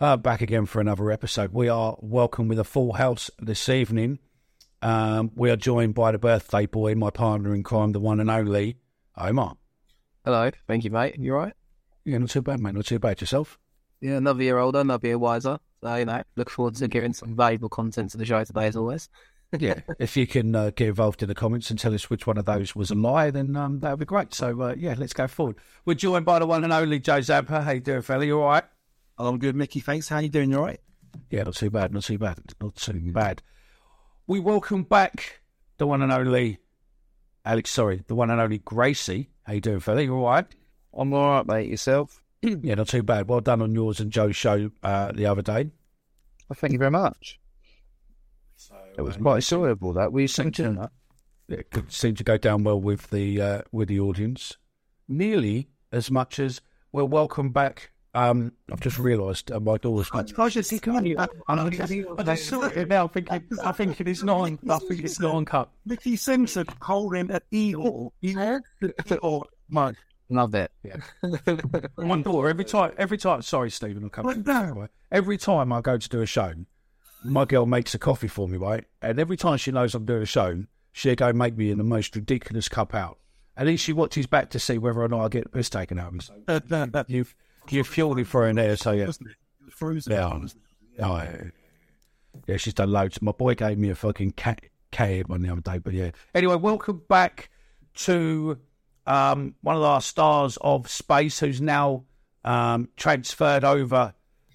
Uh, back again for another episode. We are welcome with a full house this evening. Um, we are joined by the birthday boy, my partner in crime, the one and only Omar. Hello, thank you, mate. You right? Yeah, not too bad, mate. Not too bad. Yourself? Yeah, another year older, another year wiser. So, you know, look forward to getting some valuable content to the show today, as always. yeah, if you can uh, get involved in the comments and tell us which one of those was a lie, then um, that would be great. So, uh, yeah, let's go forward. We're joined by the one and only Joe Zampa. Hey, doing, fella? You all right? I'm good, Mickey. Thanks. How you doing? You all right? Yeah, not too bad. Not too bad. Not too bad. We welcome back the one and only Alex. Sorry, the one and only Gracie. How you doing, fella? You all right? I'm all right, mate. Yourself? yeah, not too bad. Well done on yours and Joe's show uh, the other day. Well, thank you very much. So, It was uh, quite enjoyable. That we Seemed seemed to, it could seem to go down well with the uh, with the audience, nearly as much as well. Welcome back. Um, I've just realised uh, my door's. I just see coming. I I just saw it now. I think it, I think it is not. I think it's not on cut. Mickey Simpson holding an eagle. Yeah. Oh my! Love it. Yeah. my door every time. Every time. Sorry, Stephen. I'll come. What now? Every time I go to do a show, my girl makes a coffee for me, right? And every time she knows I'm doing a show, she'll go make me in the most ridiculous cup out. And then she watches back to see whether or not I get the piss taken out of me. So Uh, that, that, you've you've fueled it for her in there, so yeah. wasn't it? It was frozen. Yeah. wasn't it? Oh, yeah. yeah, she's done loads. My boy gave me a fucking cat cat one the other day, but yeah. Anyway, welcome back to um, one of our stars of space, who's now um, transferred over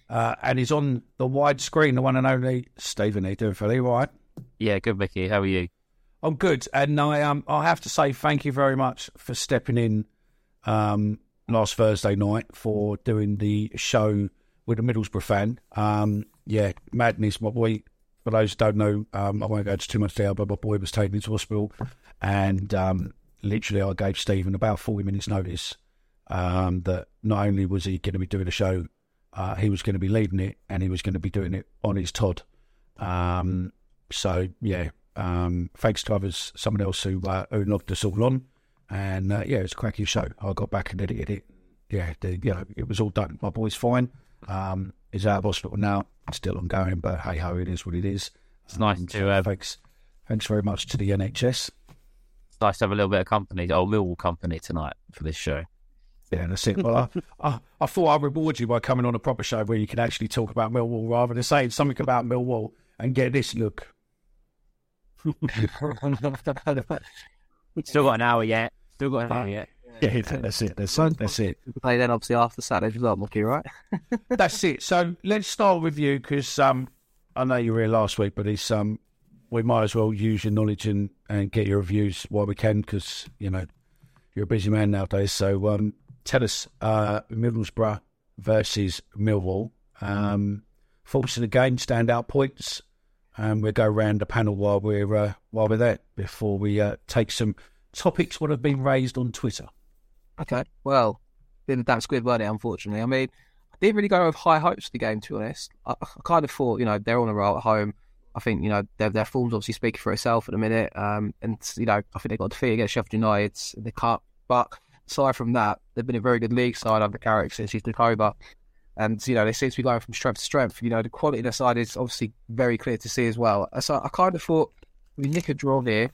uh, and is on the widescreen. The one and only Stephen. How you doing, fella? You all right? Yeah, good, Mickey. How are you? I'm good, and I um I have to say thank you very much for stepping in um last Thursday night for doing the show with the Middlesbrough fan. Um yeah, madness. My boy, for those who don't know, um I won't go into too much detail, but my boy was taken into hospital, and um literally I gave Stephen about forty minutes notice um that not only was he going to be doing a show, uh, he was going to be leading it, and he was going to be doing it on his Todd. Um, so yeah, um, thanks to others, someone else who uh, who knocked us all on, and uh, yeah, it's a cracking show. I got back and edited it. Yeah, the, you know, it was all done. My boy's fine. Um, he's out of hospital now, still ongoing, but hey ho, it is what it is. It's nice to uh, thanks, thanks very much to the NHS. it's nice to have a little bit of company, oh Millwall company tonight for this show. Yeah, that's it. Well, I, I, I thought I'd reward you by coming on a proper show where you can actually talk about Millwall rather than saying something about Millwall and get this look. Still got an hour yet. Still got an hour yet. Yeah, that's it. That's it. That's it. We play then obviously after Saturday's result, Mickey, right? That's it. So let's start with you because um, I know you were here last week, but it's um, we might as well use your knowledge and, and get your reviews while we can because you know you're a busy man nowadays. So um, tell us uh, Middlesbrough versus Millwall. Um, thoughts of the game, standout points, and we'll go round the panel while we're uh, while we're there before we uh, take some topics would have been raised on Twitter. Okay. Well, been a damn squid, weren't it, unfortunately? I mean, I didn't really go with high hopes for the game, to be honest. I, I kind of thought, you know, they're on a roll at home. I think, you know, their, their form's obviously speaking for itself at the minute. Um, and, you know, I think they got a defeat against Sheffield United in the Cup. But aside from that, they've been a very good league side under Carrick since he took over. And, you know, they seem to be going from strength to strength. You know, the quality of the side is obviously very clear to see as well. So I kind of thought, we nick a draw here.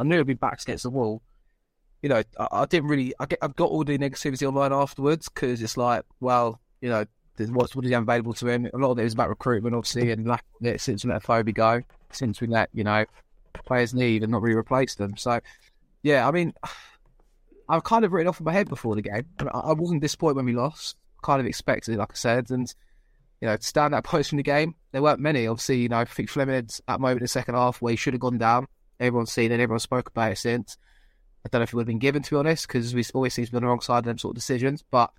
I knew it'd be backs against the wall. You know, I, I didn't really, I, get, I got all the negativity online afterwards because it's like, well, you know, what's what is available to him. A lot of it was about recruitment, obviously, and lack of it since we let Phoebe go, since we let, you know, players leave and not really replace them. So, yeah, I mean, I've kind of written off in my head before the game. I, wasn't disappointed when we lost. Kind of expected, it, like I said, and you know, standout points from the game. There weren't many. Obviously, you know, I think Flemming had at moment in the second half where he should have gone down. Everyone's seen it. Everyone spoke about it since. I don't know if it would have been given, to be honest, because we always seem to be on the wrong side of them sort of decisions. But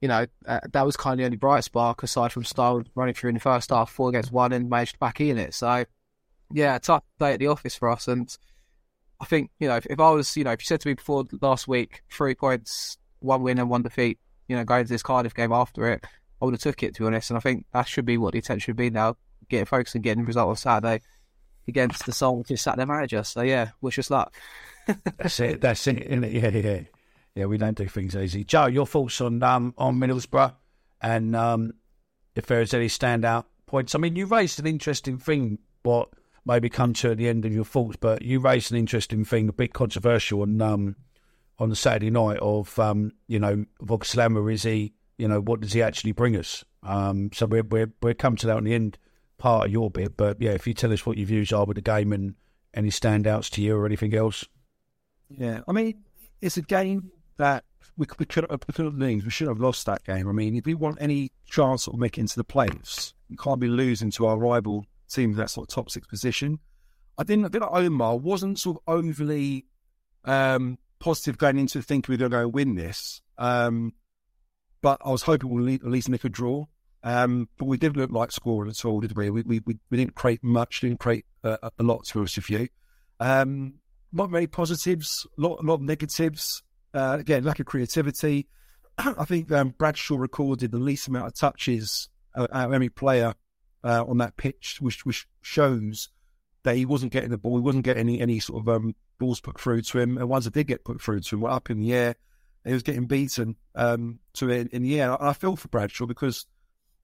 you know, uh, that was kind of the only bright spark aside from Style running through in the first half, four against one, and managed to back in it. So, yeah, tough day at the office for us. And I think, you know, if, if I was, you know, if you said to me before last week, three points, one win and one defeat, you know, going to this Cardiff game after it, I would have took it, to be honest. And I think that should be what the attention should be now, getting focused and getting the result on Saturday against the Sol, which is Saturday manager. So, yeah, wish us luck. that's it. That's it. it? Yeah, yeah. Yeah, we don't do things easy. Joe, your thoughts on um, on Middlesbrough and um, if there's any standout points? I mean, you raised an interesting thing, what maybe come to at the end of your thoughts, but you raised an interesting thing, a bit controversial on um, on the Saturday night of um, you know, Voglsammer is he, you know, what does he actually bring us? Um, so we're we're we'll come to that on the end part of your bit, but yeah, if you tell us what your views are with the game and any standouts to you or anything else. Yeah, I mean, it's a game that we, we could have, we could have We shouldn't have lost that game. I mean, if we want any chance of making into the playoffs, we can't be losing to our rival team that sort of top six position. I didn't. I like Omar wasn't sort of overly um, positive going into thinking we are going to win this. Um, but I was hoping we'll at least make a draw. Um, but we didn't look like scoring at all, did we? We we, we didn't create much, didn't create uh, a lot to us, a few. Um, not many positives, a lot, lot of negatives. Uh, again, lack of creativity. I think um, Bradshaw recorded the least amount of touches uh, out of any player uh, on that pitch, which which shows that he wasn't getting the ball. He wasn't getting any, any sort of um, balls put through to him. And ones that did get put through to him were up in the air. He was getting beaten um, to in, in the air. I feel for Bradshaw because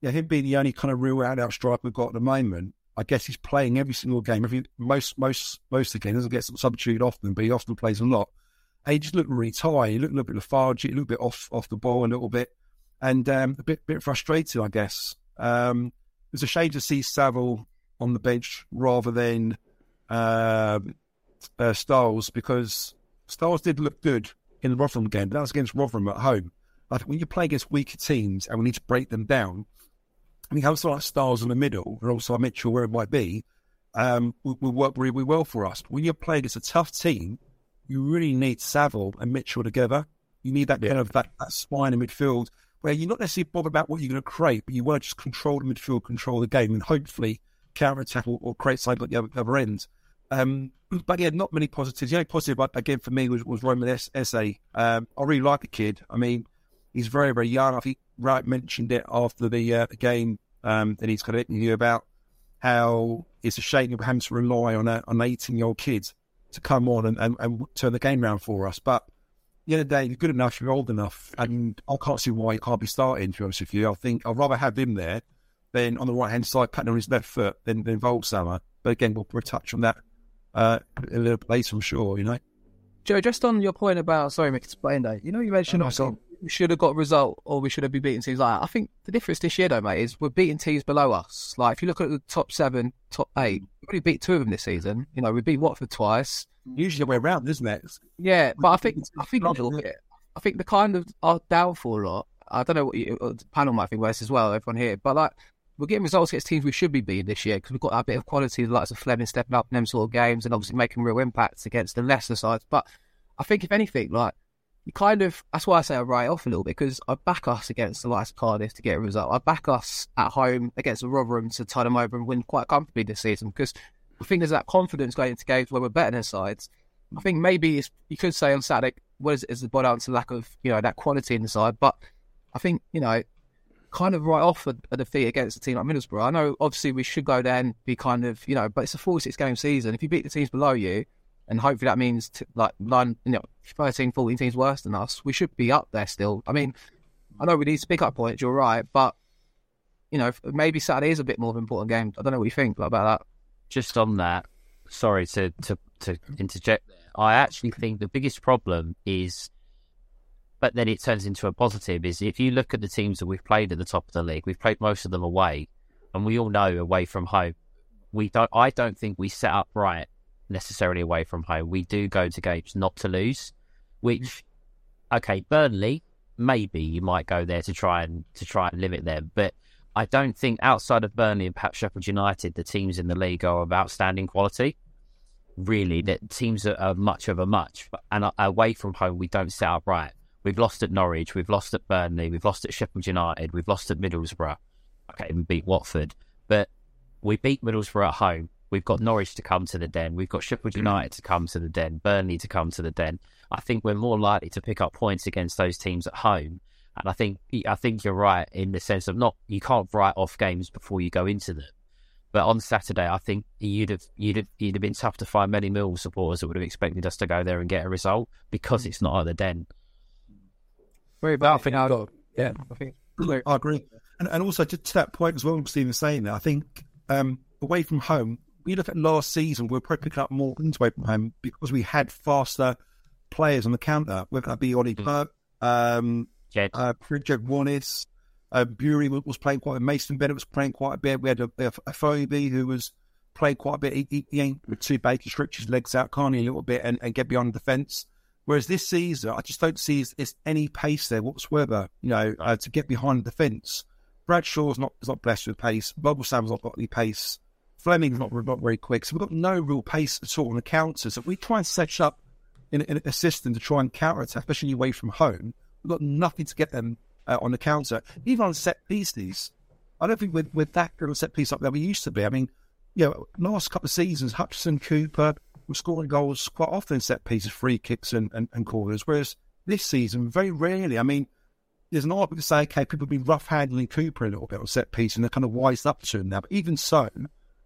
yeah, him being the only kind of real out out striker we've got at the moment. I guess he's playing every single game. Every most most most of the game doesn't get substituted often, but he often plays a lot he just looked really tired. He looked a little bit lethargic, a little bit off off the ball a little bit, and um, a bit bit frustrated, I guess. Um, it was a shame to see Saville on the bench rather than uh, uh, Styles because Styles did look good in the Rotherham game, but that was against Rotherham at home. I think when you play against weaker teams and we need to break them down, I think have like Styles in the middle, and also Mitchell where it might be, um, will, will work really, well for us. When you're playing against a tough team you really need Saville and Mitchell together. You need that yeah. kind of that, that spine in midfield where you're not necessarily bothered about what you're going to create, but you want to just control the midfield, control the game, and hopefully counter attack or, or, create something at the other, other end. Um, but yeah, not many positives. The only positive again for me was, was Romain Esse. Um, I really like the kid. I mean, he's very very young. I think Wright mentioned it after the, uh, the game um, that he's kind of interviewed about how it's a shame we're having to rely on a, an 18 year old kid to come on and, and, and turn the game around for us. But the end of the day, you're good enough, you're old enough, and I can't see why he can't be starting, to be honest with you. I think I'd rather have him there than on the right hand side, patting on his left foot, than, than Voglsammer. But again, we'll, we'll touch on that uh, a little later, I'm sure, you know. Joe, just on your point about, sorry, Mick, explain that. You know, you mentioned oh, we should have got a result or we should have been beating teams like that. I think the difference this year, though, mate, is we're beating teams below us. Like, if you look at the top seven, top eight, we've already beat two of them this season. You know, we beat Watford twice. Usually the way around, isn't it? Yeah, but I think I think I think the kind of our downfall a lot. I don't know what you, the panel might think worse as well. Everyone here, but like we're getting results against teams we should be beating this year because we've got that bit of quality, the likes of Flemming stepping up in them sort of games and obviously making real impacts against the lesser sides. But I think if anything, like you kind of that's why I say I write off a little bit because I back us against the likes of Cardiff to get a result. I back us at home against the Rotherham to tie them over and win quite comfortably this season because I think there's that confidence going into games where we're better than sides. I think maybe you could say on Saturday, what is it, is the bottom answer lack of you know that quality in the side, but I think you know kind of right off a, a, defeat against a team like Middlesbrough. I know obviously we should go there and be kind of you know, but it's a 46 game season. If you beat the teams below you, and hopefully that means t- like nine, you know, 13, 14 teams worse than us, we should be up there still. I mean, I know we need to pick up points. You're right, but you know, maybe Saturday is a bit more of an important game. I don't know what you think about that. Just on that, sorry to to to interject. I actually think the biggest problem is, but then it turns into a positive. Is if you look at the teams that we've played at the top of the league, we've played most of them away, and we all know away from home, we don't. I don't think we set up right necessarily away from home. We do go to games not to lose, which mm. okay, Burnley maybe you might go there to try and to try and limit them, but I don't think outside of Burnley and perhaps Sheffield United, the teams in the league are of outstanding quality. Really, that teams are, are much of a much, and away from home we don't set up right. We've lost at Norwich, we've lost at Burnley, we've lost at Sheffield United, we've lost at Middlesbrough. Okay, we beat Watford, but we beat Middlesbrough at home. We've got Norwich to come to the den. We've got Sheffield mm. United to come to the den. Burnley to come to the den. I think we're more likely to pick up points against those teams at home. And I think I think you're right in the sense of not you can't write off games before you go into them. But on Saturday, I think you'd have you'd have you'd have been tough to find many Mill supporters that would have expected us to go there and get a result because it's not at the den. Very bad. I think I got yeah. I think I agree, and and also to, to that point as well, Stephen saying that I think um, away from home we look at last season, we are probably picking up more wins away from home because we had faster players on the counter, whether that be Ollie Burke, mm. um, Jed, uh, Jed Wallace, uh, Burey was playing quite a bit. Mason Bennett was playing quite a bit. We had a, a, a Afobe who was playing quite a bit. He, he, he ain't with two Baker stretch his legs out, can't he, a little bit and, and get beyond the fence. Whereas this season, I just don't see is any pace there whatsoever, you know, uh, to get behind the fence. Bradshaw's not is not blessed with pace. Voglsammer's not got any pace. Flemming's not, not very quick. So we've got no real pace at all on the counters. So if we try and set up in, in a system to try and counter attack, especially away from home, we've got nothing to get them uh, on the counter. Even on set pieces, I don't think we're, we're that good on set piece up there we used to be. I mean, you know, last couple of seasons, Hutchinson, Cooper were scoring goals quite often set pieces, free kicks and, and, and corners, whereas this season, very rarely. I mean, there's an argument to say, okay, people have been rough handling Cooper a little bit on set piece and they're kind of wised up to him now. But even so,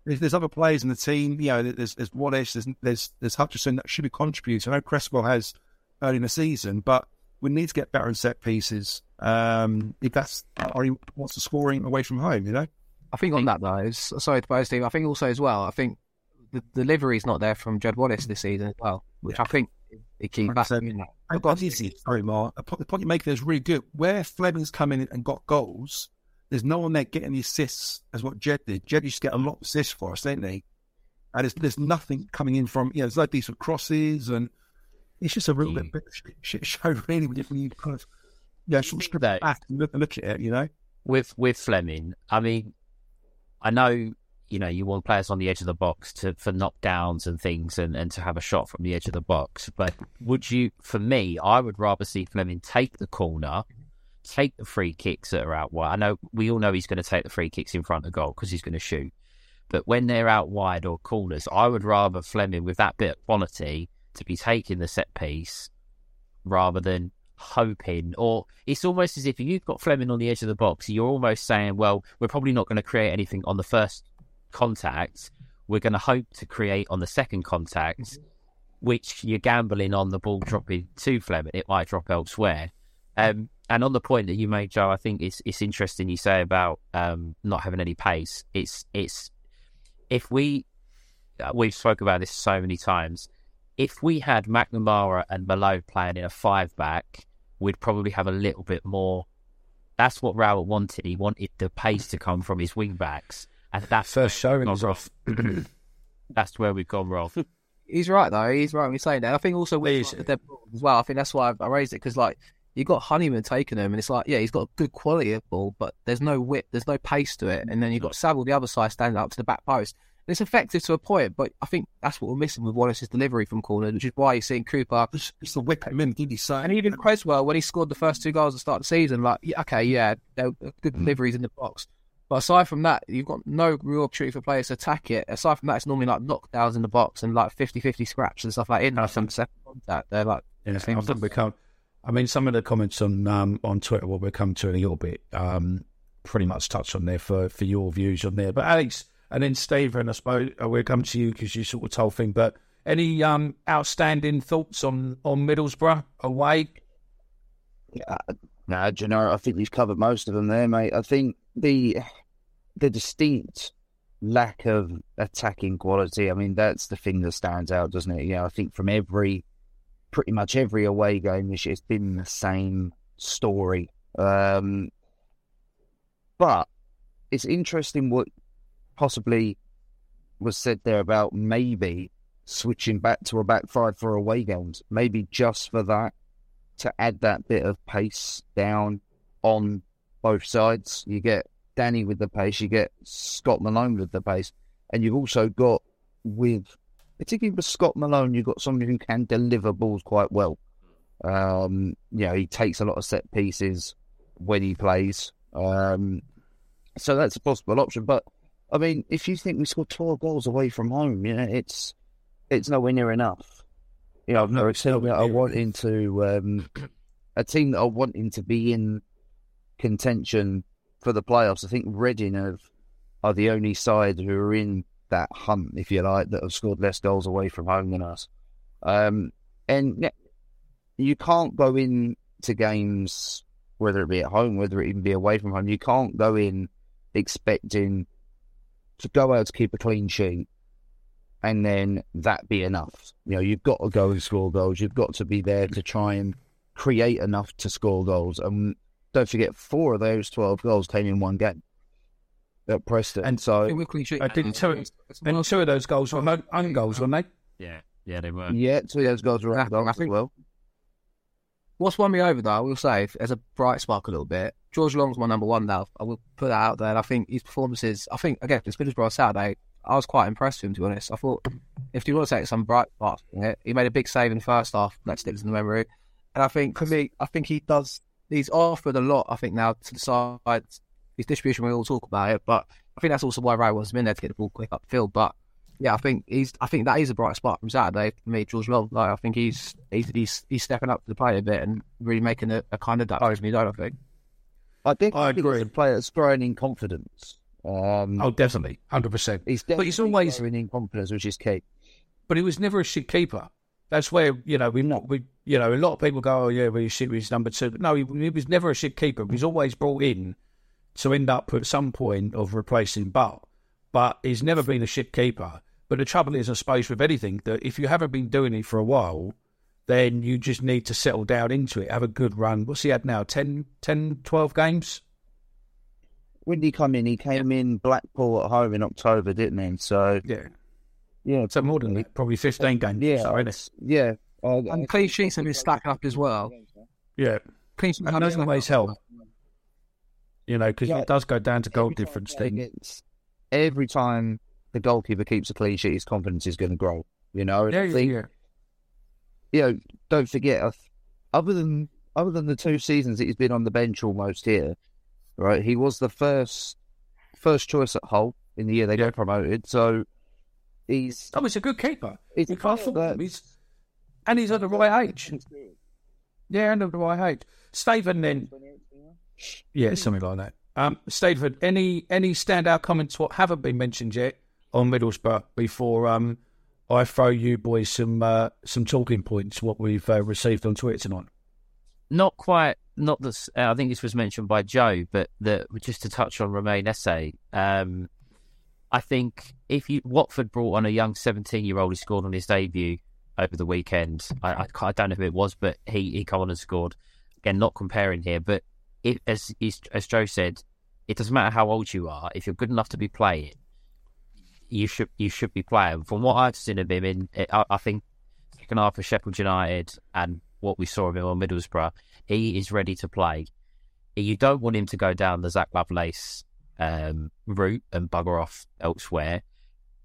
there's, there's, other players in the team. You know, there's there's Wallace, there's there's, there's Hutchinson that should be contributing. I know Cresswell has early in the season, but we need to get better in set pieces. Um, if that's or he wants the scoring away from home, you know. I think on that though, sorry to both Steve. I think also as well. I think the delivery is not there from Jed Wallace this season as well, which yeah. I think it keeps back. You know, I've got sorry, Mark. The point you make there is really good. Where Flemming's come in and got goals, there's no one there getting the assists as what Jed did. Jed used to get a lot of assists for us, didn't he? And there's, there's nothing coming in from, you know, there's no decent crosses and it's just a real mm. bit, shit show, really, when you kind of, yeah, strip back and look, look at it, you know? With, with Flemming, I mean, I know, you know, you want players on the edge of the box to for knockdowns and things and, and to have a shot from the edge of the box. But would you, for me, I would rather see Flemming take the corner take the free kicks that are out wide. I know we all know he's going to take the free kicks in front of goal because he's going to shoot. But when they're out wide or corners, I would rather Flemming with that bit of quality to be taking the set piece rather than hoping. Or it's almost as if you've got Flemming on the edge of the box, you're almost saying, well, we're probably not going to create anything on the first contact. We're going to hope to create on the second contact, which you're gambling on the ball dropping to Flemming. It might drop elsewhere. Um, and on the point that you made, Joe, I think it's it's interesting you say about um, not having any pace. It's it's if we uh, we've spoke about this so many times. If we had McNamara and Malone playing in a five back, we'd probably have a little bit more. That's what Rowett wanted. He wanted the pace to come from his wing backs, and that's first showing was off. that's where we've gone wrong. He's right though. He's right when he's saying that. I think also with like, as well. I think that's why I raised it because like you got Honeyman taking him, and it's like, yeah, he's got a good quality of ball, but there's no whip, there's no pace to it. And then you've got Saville the other side standing up to the back post. And it's effective to a point, but I think that's what we're missing with Wallace's delivery from corner, which is why you're seeing Cooper. It's the whip him in, did he? So, and even Cresswell, when he scored the first two goals at the start of the season, like, okay, yeah, good mm. deliveries in the box. But aside from that, you've got no real opportunity for players to attack it. Aside from that, it's normally like knockdowns in the box and like 50 50 scraps and stuff like that. in some second contact. They're like, yeah, I think we can't. I mean, some of the comments on um, on Twitter, what we'll come to in a little bit, um, pretty much touch on there for, for your views on there. But Alex, and then Stephen, I suppose uh, we'll come to you because you sort of told thing. But any um, outstanding thoughts on, on Middlesbrough away? Yeah, no, you know, I think we've covered most of them there, mate. I think the the distinct lack of attacking quality. I mean, that's the thing that stands out, doesn't it? Yeah, I think from every, pretty much every away game this year, it's been the same story. Um, but it's interesting what possibly was said there about maybe switching back to a back five for away games, maybe just for that to add that bit of pace down on both sides. You get Danny with the pace, you get Scott Malone with the pace, and you've also got with particularly with Scott Malone, you've got somebody who can deliver balls quite well. Um, you know, he takes a lot of set pieces when he plays. Um, so that's a possible option. But I mean, if you think we scored twelve goals away from home, you know, it's it's nowhere near enough. You know, I've never seen that wanting to um, a team that are wanting to be in contention for the playoffs. I think Reading have, are the only side who are in that hunt, if you like, that have scored less goals away from home than us. Um, and you can't go into games, whether it be at home, whether it even be away from home, you can't go in expecting to go out to keep a clean sheet and then that be enough. You know, you've got to go and score goals. You've got to be there to try and create enough to score goals. And don't forget, four of those 12 goals came in one game at Preston. And so I did two, and two of those goals were own goals, weren't they? Yeah, yeah, they were. Yeah, two of those goals were own goals as well. What's won me over, though, I will say, as a bright spark a little bit, George Long's my number one now. I will put that out there. And I think his performances, I think, again, this Middlesbrough Saturday, I was quite impressed with him, to be honest. I thought, if you want to take some bright parts from it, he made a big save in the first half that sticks in the memory. And I think, for me, I think he does, he's offered a lot, I think, now to the side. His distribution, we all talk about it, but I think that's also why Ray was in there to get the ball quick upfield. But yeah, I think he's. I think that is a bright spot from Saturday for me, George Long. Like I think he's he's he's, he's stepping up to the plate a bit and really making a, a kind of that me, don't I think? I think I agree. He's a player that's growing in confidence. Um, oh, definitely, hundred percent. He's but he's always growing in confidence, which is key. But he was never a shit keeper. That's where you know we not we you know a lot of people go, oh yeah, well he's he's number two. But no, he, he was never a shit keeper. He was always brought in to end up at some point of replacing Butt. But he's never been a ship keeper. But the trouble is, I suppose, with anything, that if you haven't been doing it for a while, then you just need to settle down into it, have a good run. What's he had now? 10, 10 12 games? When did he come in? He came in Blackpool at home in October, didn't he? So, yeah. Yeah. So more than that, probably 15 games. Yeah. So, yeah. Uh, and clean sheets have been stacked up as well. Yeah. Clean sheets and doesn't always help. You know, because yeah, it does go down to goal difference thing. Every time the goalkeeper keeps a clean sheet, his confidence is going to grow. You know, yeah, think, yeah. you know, don't forget, other than other than the two seasons that he's been on the bench almost here, right? He was the first first choice at Hull in the year they yeah. got promoted. So he's oh, he's a good keeper. He's you can't fault He's and he's at the right age. Yeah, and at the right age. Staven then. Yeah, something like that. Um, any any standout comments what haven't been mentioned yet on Middlesbrough before um, I throw you boys some uh, some talking points what we've uh, received on Twitter tonight. Not quite. Not this. Uh, I think this was mentioned by Joe, but the, just to touch on Romain Esse, um, I think if you Watford brought on a young seventeen-year-old who scored on his debut over the weekend, I, I, I, don't know who it was, but he he come on and scored. Again, not comparing here, but as as Joe said, it doesn't matter how old you are. If you're good enough to be playing, you should you should be playing. From what I've seen of him in, I, I think second half of Sheffield United and what we saw of him on Middlesbrough, he is ready to play. You don't want him to go down the Zak Lovelace um, route and bugger off elsewhere.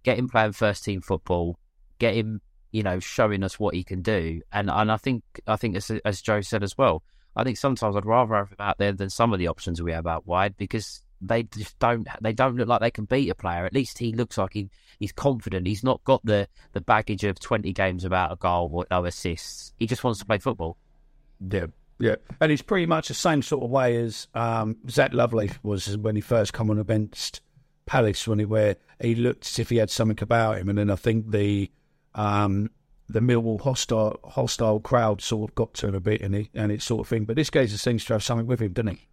Get him playing first team football. Get him, you know, showing us what he can do. And and I think I think as, as Joe said as well, I think sometimes I'd rather have him out there than some of the options we have out wide because they just don't they don't look like they can beat a player. At least he looks like he, he's confident. He's not got the, the baggage of twenty games without a goal or no assists. He just wants to play football. Yeah, yeah, and it's pretty much the same sort of way as um, Zak Lovelace was when he first come on against Palace, when he where he looked as if he had something about him, and then I think the um, the Millwall hostile hostile crowd sort of got to him a bit, and he, and it sort of thing. But this guy seems to have something with him, doesn't he?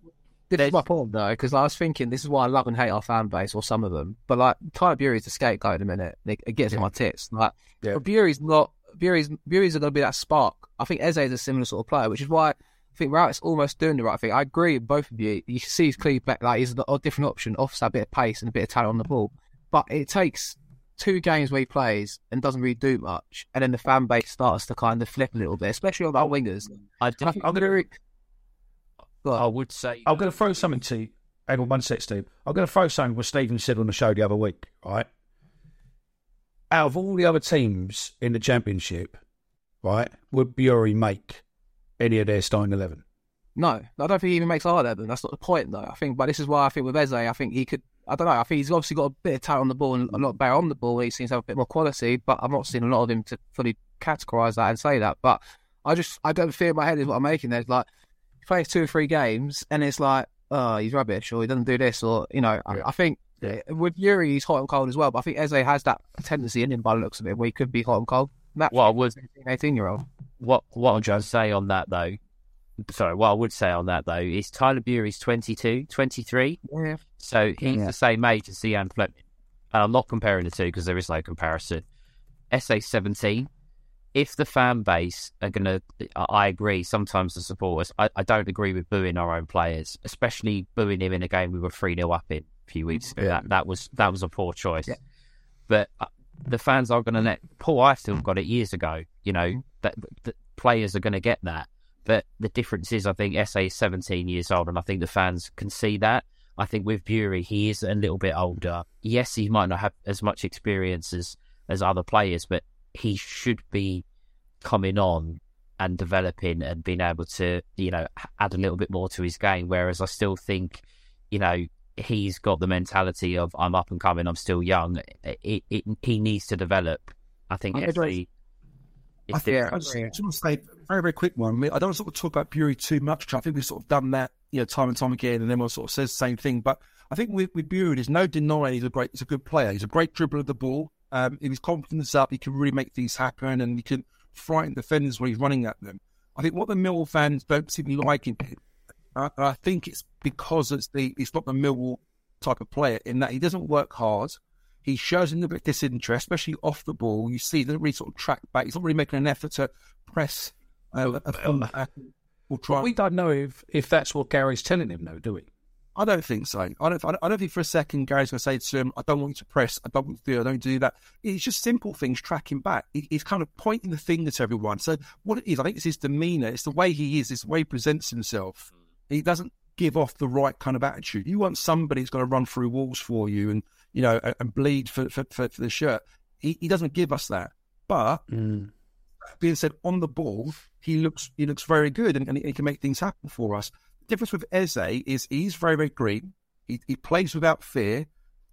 This is my point though, because I was thinking this is why I love and hate our fan base, or some of them. But like Tyler Burey's the scapegoat in a minute. It, it gets in my tits. Like, Yeah. but Burey's not. Burey's Burey's are going to be that spark. I think Esse is a similar sort of player, which is why I think Rowett's almost doing the right thing. I agree with both of you. You see he's clearly back, like he's a, a different option, offers that bit of pace and a bit of talent on the ball. But it takes two games where he plays and doesn't really do much, and then the fan base starts to kind of flip a little bit, especially on our wingers. I, And I think I'm gonna- Burey- Go. I would say I'm going to throw something to you. Hang on one sec, Steve. I'm going to throw something what Stephen said on the show the other week, right? Out of all the other teams in the championship, right, would Burey make any of their starting 11? No, I don't think he even makes our eleven. That's not the point, though. I think, but this is why I think with Esse, I think he could. I don't know. I think he's obviously got a bit of talent on the ball and a lot better on the ball. He seems to have a bit more quality, but I've not seen a lot of him to fully categorise that and say that. But I just, I don't feel my head is what I'm making. There's like he plays two or three games and it's like, oh, he's rubbish or he doesn't do this or you know. I, I think Yeah. with Yuri he's hot and cold as well. But I think Esse has that tendency in him by the looks of it where he could be hot and cold. That's Well, I would 18 year old. what what I'm trying to say on that though. Sorry, what I would say on that though is Tyler Burey's 22, 23. Yeah. So he's Yeah. the same age as Zian Flemming. And I'm not comparing the two because there is no comparison. Esse 17. If the fan base are going to, I agree, sometimes the supporters, I, I don't agree with booing our own players, especially booing him in a game we were 3 0 up in a few weeks ago. That, that, was, that was a poor choice. Yeah. But uh, the fans are going to let, Paul Ifill got it years ago, you know, that, that players are going to get that. But the difference is, I think Esse is 17 years old, and I think the fans can see that. I think with Burey, he is a little bit older. Yes, he might not have as much experience as, as other players, but he should be coming on and developing and being able to, you know, add a little bit more to his game. Whereas I still think, you know, he's got the mentality of I'm up and coming, I'm still young. It, it, he needs to develop. I think I agree. I think. I just, just want to say a very, very quick one. I, mean, I don't sort of talk about Burey too much. I think we've sort of done that, you know, time and time again, and everyone sort of says the same thing. But I think with, with Burey, there's no denying he's a great, he's a good player. He's a great dribbler of the ball. Um, if his confidence up, he can really make things happen, and he can frighten defenders when he's running at them. I think what the Millwall fans don't seem to like him, uh, I think it's because it's the it's not the Millwall type of player in that he doesn't work hard. He shows him a little bit of disinterest, especially off the ball. You see, he doesn't really sort of track back. He's not really making an effort to press uh, a full back or try. We don't know if, if that's what Gary's telling him, though, do we? I don't think so. I don't. I don't- think for a second Gary's going to say to him, "I don't want you to press. I don't want you to do. I don't do that." It's just simple things tracking back. He's kind of pointing the finger to everyone. So what it is, I think it's his demeanour. It's the way he is. It's the way he presents himself. He doesn't give off the right kind of attitude. You want somebody who's going to run through walls for you and you know and, bleed for, for for for the shirt. He he doesn't give us that. But mm. being said, on the ball, he looks he looks very good and, and he can make things happen for us. The difference with Esse is he's very very green. He, he plays without fear.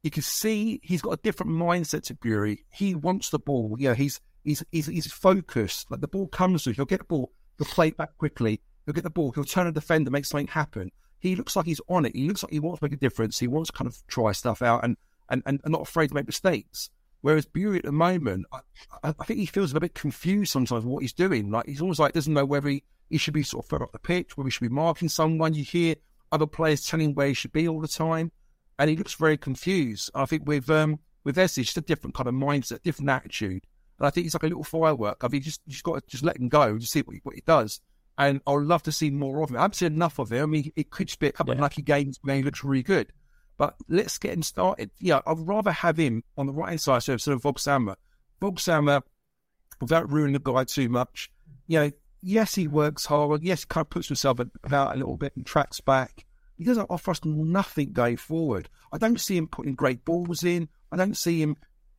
You can see he's got a different mindset to Burey. He wants the ball. You know, he's he's he's, he's focused. Like the ball comes to him, he'll get the ball, he'll play it back quickly. He'll get the ball, he'll turn a defender, make something happen. He looks like he's on it. He looks like he wants to make a difference. He wants to kind of try stuff out and and, and, and not afraid to make mistakes. Whereas Burey at the moment, I, I think he feels a bit confused sometimes what he's doing. Like he's almost like doesn't know whether he, he should be sort of further up the pitch, whether he should be marking someone. You hear other players telling where he should be all the time, and he looks very confused. I think with um with it's just a different kind of mindset, different attitude. And I think he's like a little firework. I you just just got to just let him go, just see what he, what he does. And I'd love to see more of him. I haven't seen enough of him. I mean, it could just be a couple of lucky games where he looks really good. But let's get him started. Yeah, I'd rather have him on the right hand side so instead of Voglsammer. Vog Sammer, without ruining the guy too much, you know, yes, he works hard. Yes, he kind of puts himself about a little bit and tracks back. He doesn't offer us nothing going forward. I don't see him putting great balls in. I don't see him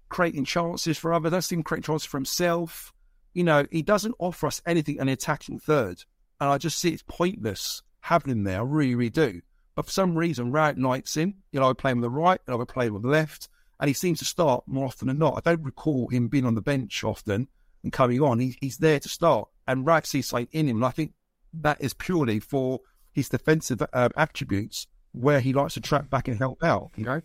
creating chances for others. I don't see him creating chances for himself. You know, he doesn't offer us anything in the attacking third. And I just see it's pointless having him there. I really, really do. But for some reason, Rowett Knight's in. You know, I play him on the right, and I would play him on the left. And he seems to start more often than not. I don't recall him being on the bench often and coming on. He, he's there to start. And Rowett sees something in him. And I think that is purely for his defensive uh, attributes where he likes to track back and help out, you know?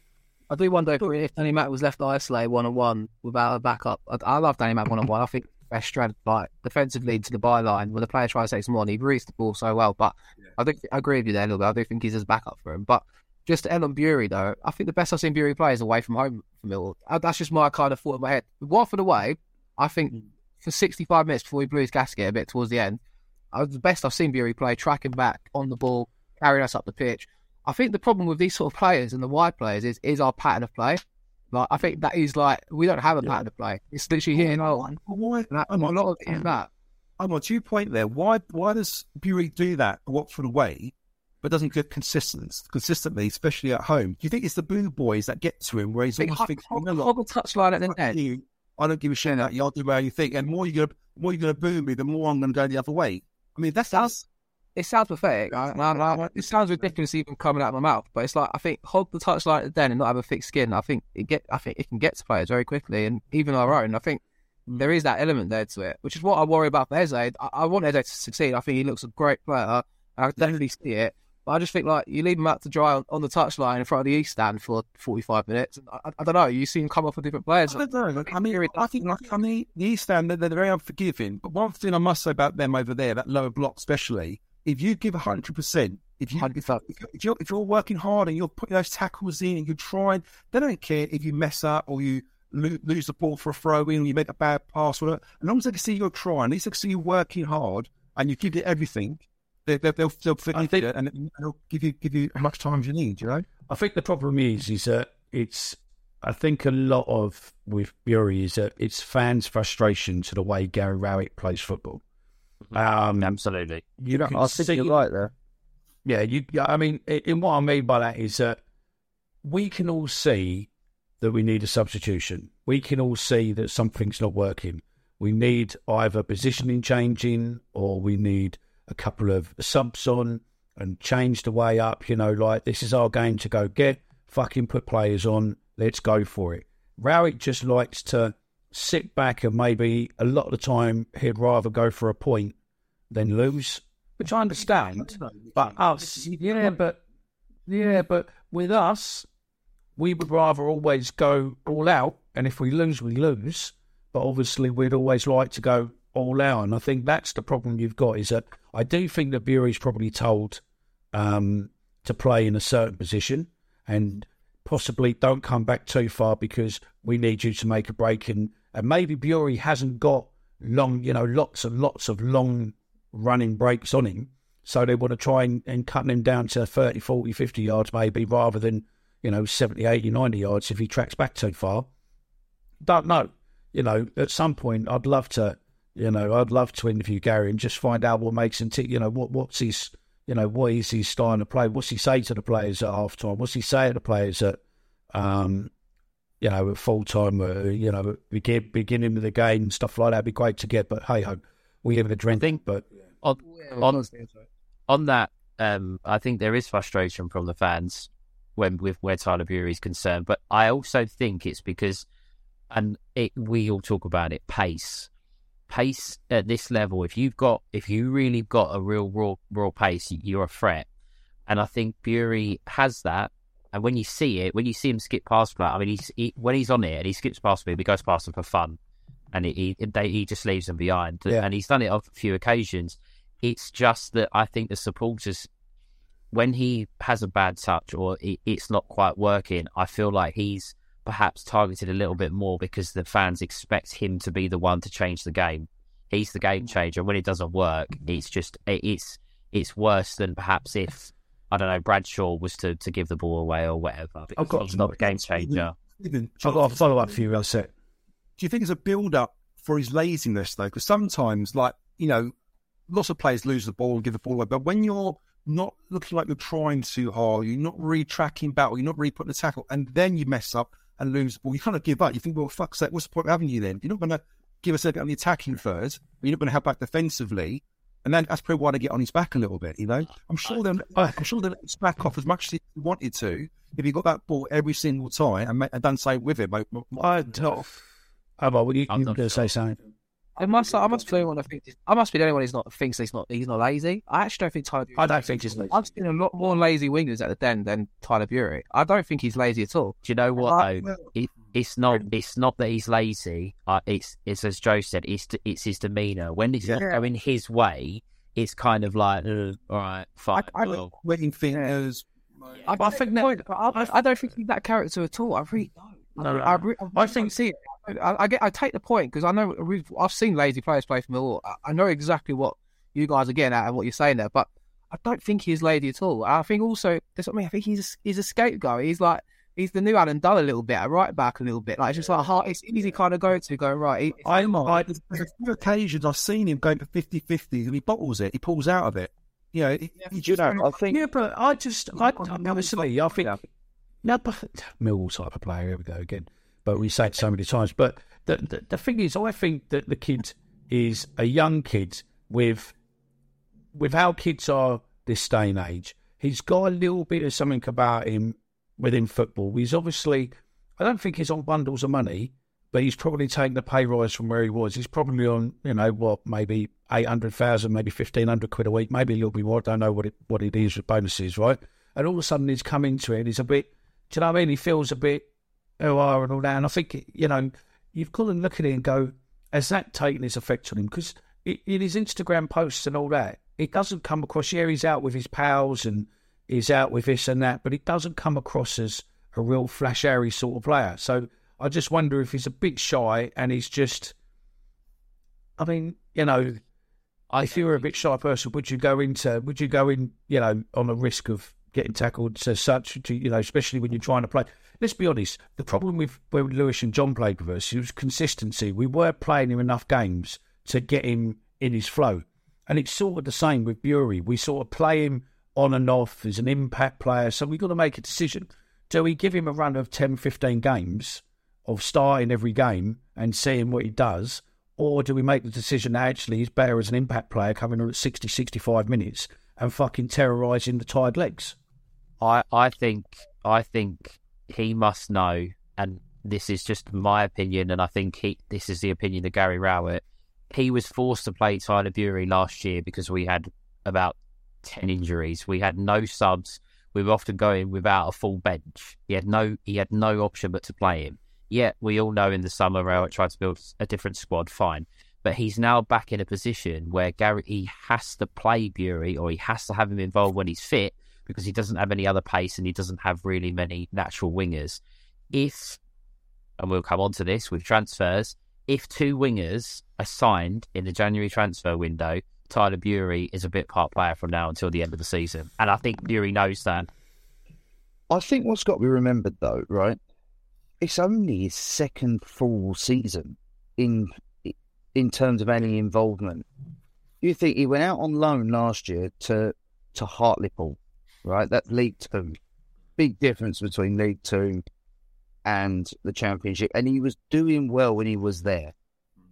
I do wonder if, if Danny Mack was left isolated one on one without a backup. I, I love Danny Mack one on one. I think best strength, like defensively to the byline. When the player tries to take some on, he reads the ball so well. But I think I agree with you there a little bit. I do think he's his backup for him. But just to end on Burey though, I think the best I've seen Burey play is away from home for Millwall. Uh, That's just my kind of thought in my head. Watford away, I think for 65 minutes before he blew his gasket a bit towards the end, I was the best I've seen Burey play, tracking back on the ball, carrying us up the pitch. I think the problem with these sort of players and the wide players is is our pattern of play. Like I think that is like we don't have a pattern of play. It's literally here and on. Why? That, a I'm lot of it is um, that. I'm on two point there. Why? Why does Burey do that? Watford away, but doesn't get consistent consistently, especially at home? Do you think it's the boo boys that get to him, where he's almost thinking, hog, "You know hog what? a touchline at the net. you. I don't give a shit about you. I'll do whatever you think. And more you're more you're gonna boo me, the more I'm gonna go the other way. I mean, that's Sounds- It sounds pathetic. I, I, I, it sounds ridiculous even coming out of my mouth, but it's like I think hold the touchline at the den and not have a thick skin. I think it get. I think it can get to players very quickly, and even our own. I think mm. there is that element there to it, which is what I worry about for Esse. I, I want Esse to succeed. I think he looks a great player. I definitely see it. But I just think like you leave him out to dry on, on the touchline in front of the East stand for 45 minutes. I, I don't know. You see him come off with different players. I don't know. Like, I mean, I think like I mean, the East Stand they're, they're very unforgiving. But one thing I must say about them over there, that lower block especially, if you give hundred percent, if you if, if you're if you're working hard and you're putting those tackles in and you're trying, they don't care if you mess up or you lose the ball for a throw in, or you make a bad pass, whatever. As long as they can see you're trying, at least they can see you working hard and you give it everything. They, they, they'll they'll forgive think- you and they'll give you give you as much time as you need. You know. I think the problem is, is that it's. I think a lot of with Burey is that it's fans' frustration to the way Gary Rowett plays football. Um, Absolutely. you Yeah, can I think see- you're right there. Yeah, you. I mean, i- in what I mean by that is that we can all see that we need a substitution. We can all see that something's not working. We need either positioning changing, or we need a couple of subs on and change the way up. You know, like this is our game to go get fucking put players on. Let's go for it. Rowett just likes to sit back and maybe a lot of the time he'd rather go for a point than lose, which I understand. But us, yeah, but yeah, but with us, we would rather always go all out, and if we lose, we lose. But obviously, we'd always like to go all out, and I think that's the problem you've got. Is that I do think that Burey's probably told um, to play in a certain position, and possibly don't come back too far because we need you to make a break, and and maybe Burey hasn't got long, you know, lots and lots of long running breaks on him. So they want to try and, and cut him down to 30, 40, 50 yards maybe rather than, you know, 70, 80, 90 yards if he tracks back too far. Don't know. You know, at some point I'd love to, you know, I'd love to interview Gary and just find out what makes him tick, you know, what what's his, you know, what is his style of play? What's he say to the players at half time? What's he say to the players at, um, you know, at full time, uh, you know, begin, beginning of the game and stuff like that? It'd be great to get, but hey ho, we have a drink. think- but On, on, on that, um, I think there is frustration from the fans when with where Tyler Burey is concerned. But I also think it's because, and it, we all talk about it, pace. Pace at this level, if you've got, if you really got a real raw, raw pace, you're a threat. And I think Burey has that. And when you see it, when you see him skip past that, I mean, he's he, when he's on it and he skips past me, he goes past them for fun, and he he, they, he just leaves them behind. Yeah. And he's done it on a few occasions. It's just that I think the supporters, when he has a bad touch or it, it's not quite working, I feel like he's perhaps targeted a little bit more because the fans expect him to be the one to change the game. He's the game changer. When it doesn't work, it's just it, it's it's worse than perhaps if I don't know Bradshaw was to, to give the ball away or whatever. Because got- he's not the game changer. Even I've got a follow up for you, Elset. do you think it's a build up for his laziness though? Because sometimes, like you know, lots of players lose the ball and give the ball away, but when you're not looking like you're trying too hard, you're not really tracking battle, you're not really putting the tackle, and then you mess up and lose the ball, you kind of give up. You think, well, fuck's sake, what's the point of having you then? You're not going to give us a bit on the attacking third, but you're not going to help back defensively. And then that's probably why they get on his back a little bit, you know. I'm sure they'll, I'm sure they'll let his back off as much as he wanted to if he got that ball every single time and, ma- and done so with it. Mate. I don't. How about you, I'm you not going to say something? I must. I must be the only one that thinks. I must be the only one who's not thinks he's not. He's not lazy. I actually don't think Tyler. I don't think he's lazy. I've seen a lot more lazy wingers at the den than Tyler Burey. I don't think he's lazy at all. Do you know what I- though? It, it's not. It's not that he's lazy. Uh, it's it's as Joe said. It's it's his demeanour. When it's not going his way, it's kind of like, uh, all right, fine. I- I- well, Wedding fingers. I, I think that. I, I don't think he's that character at all. I really don't. No, no, I, I, re- I I think- think see. I, I get. I take the point because I know we've, I've seen lazy players play for Millwall. I, I know exactly what you guys are getting at and what you're saying there, but I don't think he's lazy at all. I think also that's what I mean. I think he's he's a scapegoat. He's like he's the new Alan Dunne a little bit, a right back a little bit. Like it's just like hard. It's easy kind of go to go right. He, I, am on I, there's a few occasions I've seen him going for 50 50 and he bottles it. He pulls out of it. You know, he, he Do you know, I think Yeah, but I just, I, honestly, I think, no, but Millwall type of player. Here we go again. But we say it so many times. But the, the the thing is, I think that the kid is a young kid with, with how kids are this day and age. He's got a little bit of something about him within football. He's obviously, I don't think he's on bundles of money, but he's probably taken the pay rise from where he was. He's probably on, you know, what, maybe 800,000, maybe 1,500 quid a week, maybe a little bit more. I don't know what it, what it is with bonuses, right? And all of a sudden he's come into it he's a bit, do you know what I mean? He feels a bit, ah, and all that. And I think, you know, you've got to look at it and go, has that taken its effect on him? Because in his Instagram posts and all that, it doesn't come across, yeah, he's out with his pals and he's out with this and that, but it doesn't come across as a real flash airy sort of player. So I just wonder if he's a bit shy and he's just, I mean, you know, if you were a bit shy person, would you go into, would you go in, you know, on a risk of getting tackled as such, to, you know, especially when you're trying to play? Let's be honest, the problem with when Lewis and John played with us, was consistency. We were playing him enough games to get him in his flow. And it's sort of the same with Burey. We sort of play him on and off as an impact player. So we've got to make a decision. Do we give him a run of 10, 15 games of starting every game and seeing what he does? Or do we make the decision that actually he's better as an impact player coming on at 60, 65 minutes and fucking terrorising the tired legs? I I think I think he must know, and this is just my opinion, and I think he this is the opinion of Gary Rowett. He was forced to play Tyler Burey last year because we had about ten injuries. We had no subs. We were often going without a full bench. He had no he had no option but to play him. Yet we all know in the summer Rowett tried to build a different squad. Fine. But he's now back in a position where Gary he has to play Burey or he has to have him involved when he's fit because he doesn't have any other pace and he doesn't have really many natural wingers. If, and we'll come on to this with transfers, if two wingers are signed in the January transfer window, Tyler Burey is a bit part player from now until the end of the season. And I think Burey knows that. I think what's got to be remembered though, right? It's only his second full season in in terms of any involvement. You think he went out on loan last year to to Hartlepool, right? That's League Two. Big difference between League Two and the Championship, and he was doing well when he was there.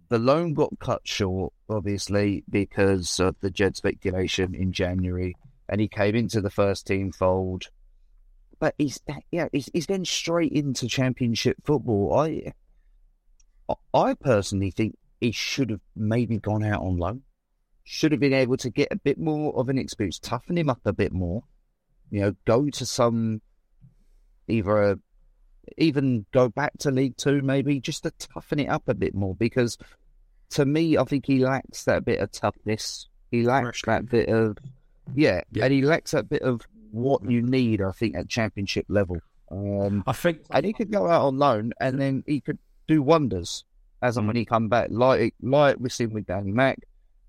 The loan got cut short, obviously, because of the Jed speculation in January, and he came into the first team fold but he's yeah he's, he's then straight into championship football. I I personally think he should have maybe gone out on loan. Should have been able to get a bit more of an experience, toughen him up a bit more. You know, go to some either a, even go back to League Two, maybe just to toughen it up a bit more. Because to me, I think he lacks that bit of toughness. He lacks that bit of yeah, and he lacks that bit of what you need. I think at championship level. Um, I think and he could go out on loan, and then he could do wonders as and when he come back, like like we've seen with Danny Mack,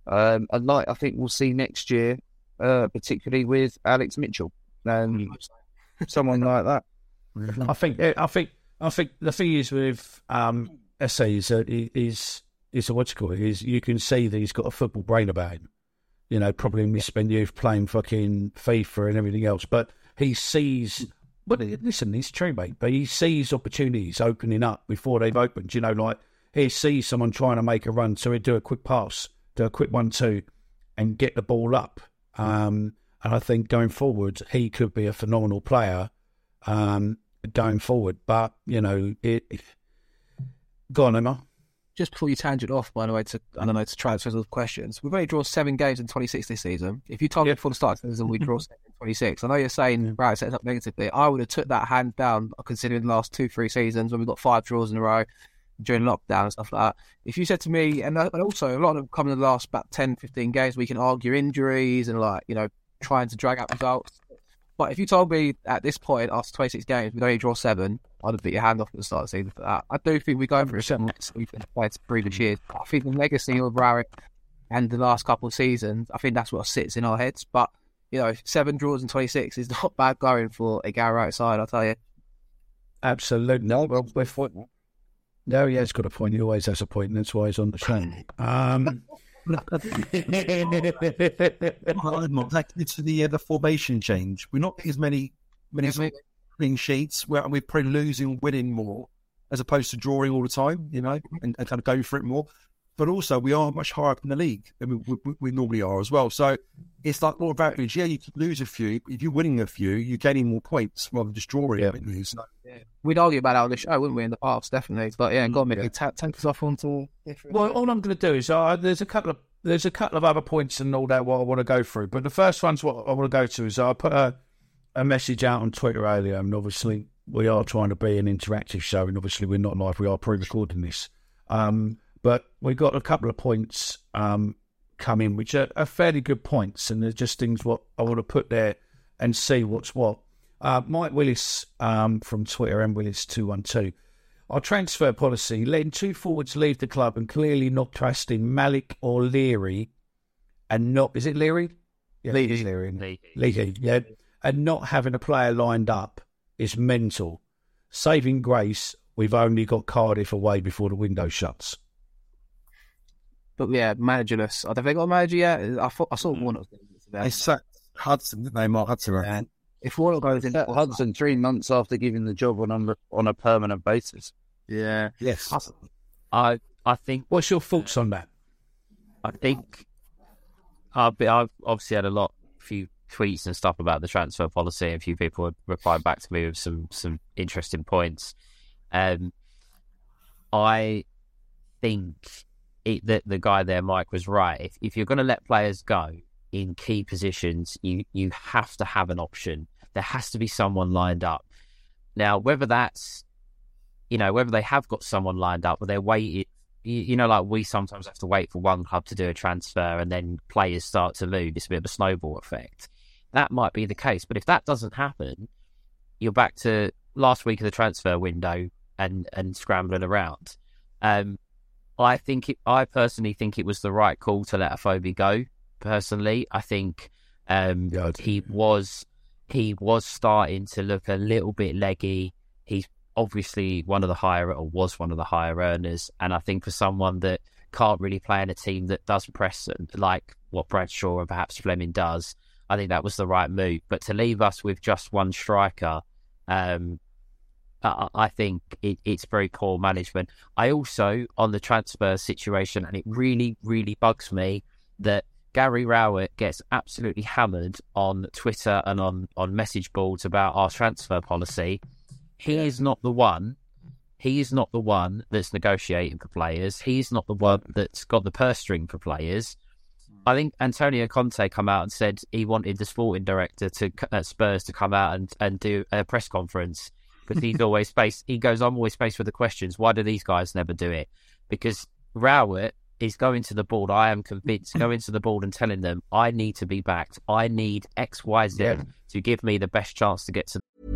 um, and like I think we'll see next year, uh, particularly with Alex Mitchell and someone like that. I think I think I think the thing is with um, Esse is that he- he's is what you call it is you can see that he's got a football brain about him. You know, probably misspent youth playing fucking FIFA and everything else, but he sees. But listen, it's true, mate. But he sees opportunities opening up before they've opened. You know, like he sees someone trying to make a run, so he'd do a quick pass, do a quick one-two, and get the ball up. Um, and I think going forward, he could be a phenomenal player um, going forward. But you know, it. Go on, Emma. just before you tangent off, by the way, to I don't know to transfers of questions, we've only drawn seven games in 26 this season. If you told me before the start of the season we draw seven in 26, I know you're saying right sets up negatively. I would have took that hand down, considering the last two three seasons when we got five draws in a row during lockdown and stuff like that. If you said to me, and, and also a lot of them come in the last about 10, 15 games, we can argue injuries and like you know trying to drag out results. But if you told me at this point, after 26 games, we'd only draw seven, I'd have beat your hand off at the start of the season for that. I do think we're going for a certain we've been played previous years. I think the legacy of Rowett and the last couple of seasons, I think that's what sits in our heads. But, you know, seven draws in 26 is not bad going for a guy Rowett side, I'll tell you. Absolutely. No, well, we're fine. No, yeah, he's got a point. He always has a point, and that's why he's on the show. Um, like it's the uh, the formation change. We're not as many many clean sheets. Where we're probably losing, winning more, as opposed to drawing all the time. You know, and, and kind of going for it more. But also, we are much higher up in the league than we, we, we normally are as well. So it's like more average. Yeah, you could lose a few. If you're winning a few, you're gaining more points rather than just drawing. Yeah. So, Yeah. We'd argue about that on the show, wouldn't we, in the past, definitely. But yeah, go on, Mickey. Ta- take us off onto. Well, all I'm going to do is uh, there's a couple of there's a couple of other points and all that what I want to go through. But the first one's what I want to go to is I put a, a message out on Twitter earlier, and obviously we are trying to be an interactive show, and obviously we're not live. We are pre-recording this, um, but we've got a couple of points um, come in, which are, are fairly good points, and they're just things what I want to put there and see what's what. Uh, Mike Willis um, from Twitter, M Willis two one two. Our transfer policy, letting two forwards leave the club and clearly not trusting Malik or Leary, and not is it Leary? Yeah, Leary. isn't it? Leahy. Leahy, yeah, and not having a player lined up is mental. Saving grace, we've only got Cardiff away before the window shuts. But yeah, managerless. Have they got a manager yet? I thought I saw Warnock. was getting it they today. sacked Hudson, didn't they? Mark Hudson. right? And if Warnock goes in, That Hudson three months after giving the job on a, on a permanent basis. yeah, Yes. I I think What's your thoughts on that? I think I've, been, I've obviously had a lot, few tweets and stuff about the transfer policy. A few people have replied back to me with some some interesting points. Um, I think it, that the guy there, Mike, was right. If, if you're going to let players go in key positions, you you have to have an option. There has to be someone lined up. Now, whether that's you know whether they have got someone lined up, or they're waiting you, you know, like we sometimes have to wait for one club to do a transfer and then players start to move. It's a bit of a snowball effect. That might be the case. But if that doesn't happen, you're back to last week of the transfer window and, and scrambling around. Um, I think it, I personally think it was the right call to let Afobe go. Personally, I think um, Yeah, I he was he was starting to look a little bit leggy. He's obviously one of the higher or was one of the higher earners, and I think for someone that can't really play in a team that does press like what Bradshaw and perhaps Flemming does, I think that was the right move. But to leave us with just one striker, um, I, I think it, it's very poor management. I also on the transfer situation, and it really, really bugs me that Gary Rowett gets absolutely hammered on Twitter and on, on message boards about our transfer policy. He is not the one. He is not the one that's negotiating for players. He's not the one that's got the purse string for players. I think Antonio Conte come out and said he wanted the sporting director to uh, Spurs to come out and, and do a press conference because he's always faced. He goes, "I'm always faced with the questions. Why do these guys never do it?" Because Rowett is going to the board. I am convinced mm. going to the board and telling them, "I need to be backed. I need X, Y, Z Yeah. to give me the best chance to get to."